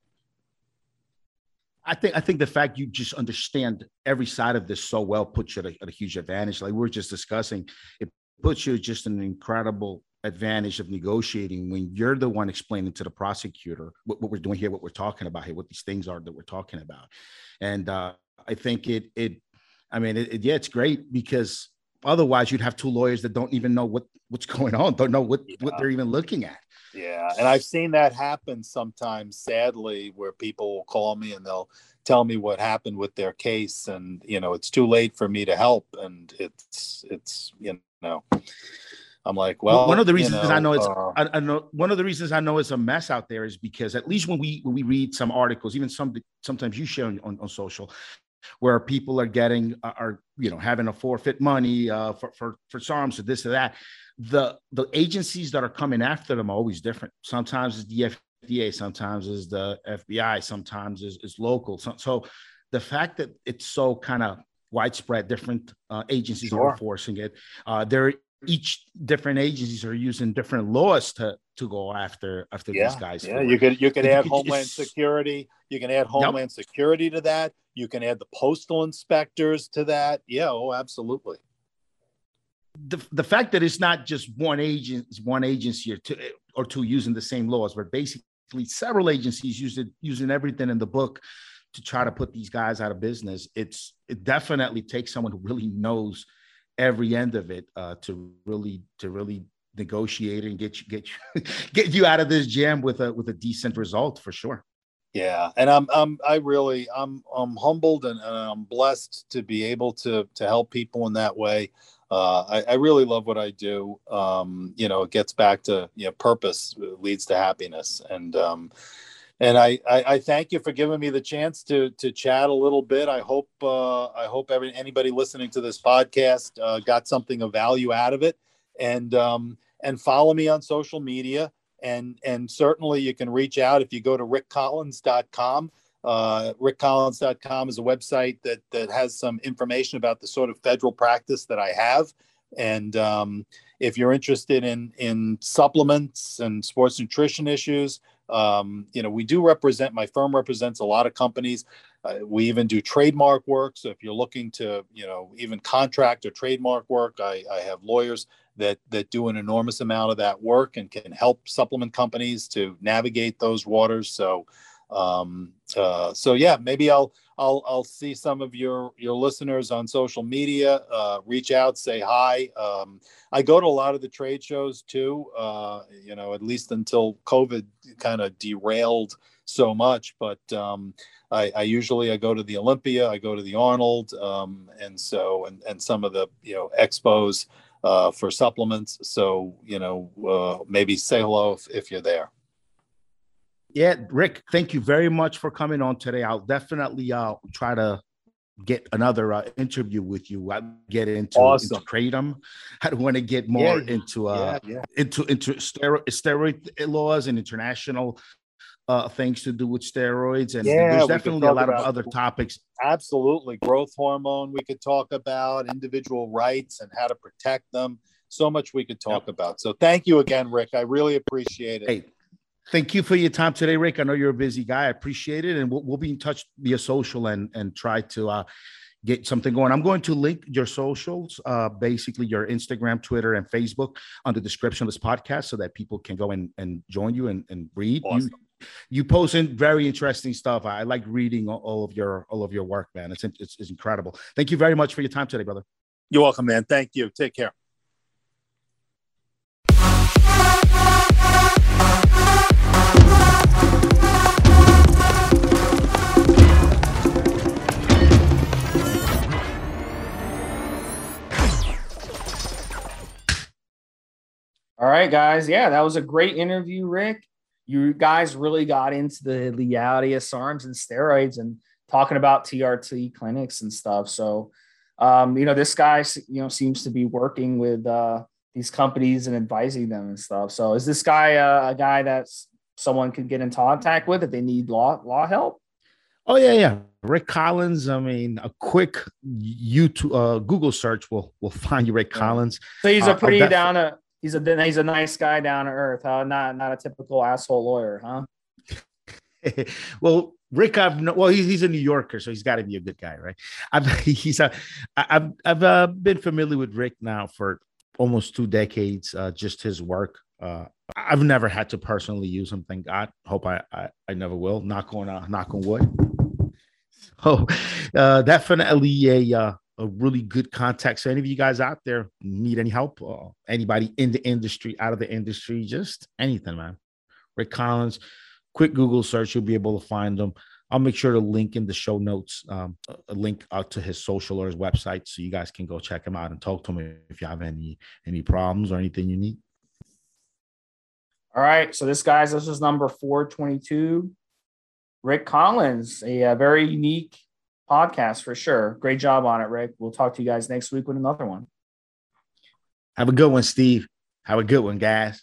I think I think the fact you just understand every side of this so well puts you at a, at a huge advantage. Like we were just discussing, it puts you just an incredible advantage of negotiating when you're the one explaining to the prosecutor what, what, we're doing here, what we're talking about here, what these things are that we're talking about. And uh, I think it, it, I mean, it, it, yeah, it's great because otherwise you'd have two lawyers that don't even know what what's going on, don't know what yeah. what they're even looking at. Yeah, and I've seen that happen sometimes, sadly, where people will call me and they'll tell me what happened with their case, and you know, it's too late for me to help, and it's it's you know I'm like, well, one of the reasons you know, I know it's uh, I, I, know one of the reasons I know it's a mess out there is because at least when we when we read some articles, even some sometimes you share on, on, on social, where people are getting uh, are you know having to forfeit money uh, for for for SARMs or this or that. The the agencies that are coming after them are always different. Sometimes it's the FDA, sometimes it's the FBI, sometimes is is local. So, so the fact that it's so kind of widespread, different uh, agencies sure. are enforcing it. Uh, there each different agencies are using different laws to to go after after yeah, these guys. Yeah, you could you could add Homeland Security. You can add Homeland yep. Security to that. You can add the postal inspectors to that. Yeah, oh, absolutely. The, the fact that it's not just one agent, one agency or two, or two using the same laws, but basically several agencies using using everything in the book to try to put these guys out of business. It's it definitely takes someone who really knows every end of it uh, to really to really negotiate and get you get you get you out of this jam with a with a decent result for sure. Yeah, and I'm I'm I really I'm I'm humbled and, and I'm blessed to be able to to help people in that way. Uh, I, I, really love what I do. Um, you know, it gets back to you know purpose leads to happiness, and um, and I, I, I, thank you for giving me the chance to to chat a little bit. I hope uh, I hope every, anybody listening to this podcast uh, got something of value out of it, and um, and follow me on social media, and and certainly you can reach out if you go to rickcollins.com. Uh, rickcollins.com is a website that that has some information about the sort of federal practice that I have. And um, if you're interested in in supplements and sports nutrition issues, um, you know, we do represent. My firm represents a lot of companies. Uh, we even do trademark work. So if you're looking to, you know, even contract or trademark work, I, I have lawyers that that do an enormous amount of that work and can help supplement companies to navigate those waters. So um, uh, so yeah, maybe I'll I'll I'll see some of your your listeners on social media. Uh, reach out, say hi. Um, I go to a lot of the trade shows too. Uh, you know, at least until COVID kind of derailed so much. But um, I, I, usually I go to the Olympia, I go to the Arnold, um, and so and and some of the you know expos uh, for supplements. So you know, uh, maybe say hello if, if you're there. Yeah, Rick, thank you very much for coming on today. I'll definitely uh, try to get another uh, interview with you. I get into, awesome. into kratom. I want to get more yeah, into uh, yeah, yeah. into into steroid, steroid laws and international uh, things to do with steroids. And there's definitely a lot of other topics. Absolutely, growth hormone. We could talk about individual rights and how to protect them. So much we could talk about. So thank you again, Rick. I really appreciate it. Hey, Thank you for your time today, Rick. I know you're a busy guy. I appreciate it, and we'll, we'll be in touch via social and and try to uh, get something going. I'm going to link your socials, uh, basically your Instagram, Twitter, and Facebook on the description of this podcast, so that people can go and, and join you and, and read. Awesome. You, you post in very interesting stuff. I like reading all of your all of your work, man. It's, it's it's incredible. Thank you very much for your time today, brother. You're welcome, man. Thank you. Take care. Right, guys. Yeah, that was a great interview, Rick. You guys really got into the legality of SARMs and steroids and talking about TRT clinics and stuff. So, um, you know, this guy, you know, seems to be working with uh, these companies and advising them and stuff. So, is this guy uh, a guy that someone could get in contact with if they need law law help? Oh yeah, yeah. Rick Collins. I mean, a quick YouTube uh, Google search will will find you, Rick Collins. So he's a uh, pretty uh, down to he's a he's a nice guy down to earth, huh? Not not a typical asshole lawyer, huh? well, Rick, I've no, well, he's, he's a New Yorker, so he's got to be a good guy, right? I've he's a, I've I've uh, been familiar with Rick now for almost two decades. Uh, just his work. Uh, I've never had to personally use him. Thank God. Hope I I, I never will. Knock on uh, knock on wood. So, uh, definitely a uh, a really good contact. So any of you guys out there need any help, or anybody in the industry, out of the industry, just anything, man. Rick Collins, quick Google search, you'll be able to find them. I'll make sure to link in the show notes, um, a link out to his social or his website, so you guys can go check him out and talk to him if you have any any problems or anything you need. All right, so this guy's this is number four twenty two. Rick Collins, a, a very unique podcast for sure. Great job on it, Rick. We'll talk to you guys next week with another one. Have a good one, Steve. Have a good one, guys.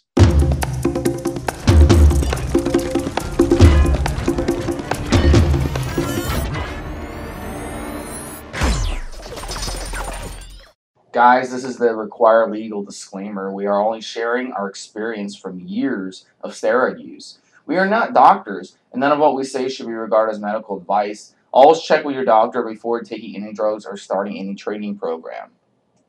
Guys, this is the required legal disclaimer. We are only sharing our experience from years of steroid use. We are not doctors, and none of what we say should be regarded as medical advice. Always check with your doctor before taking any drugs or starting any training program.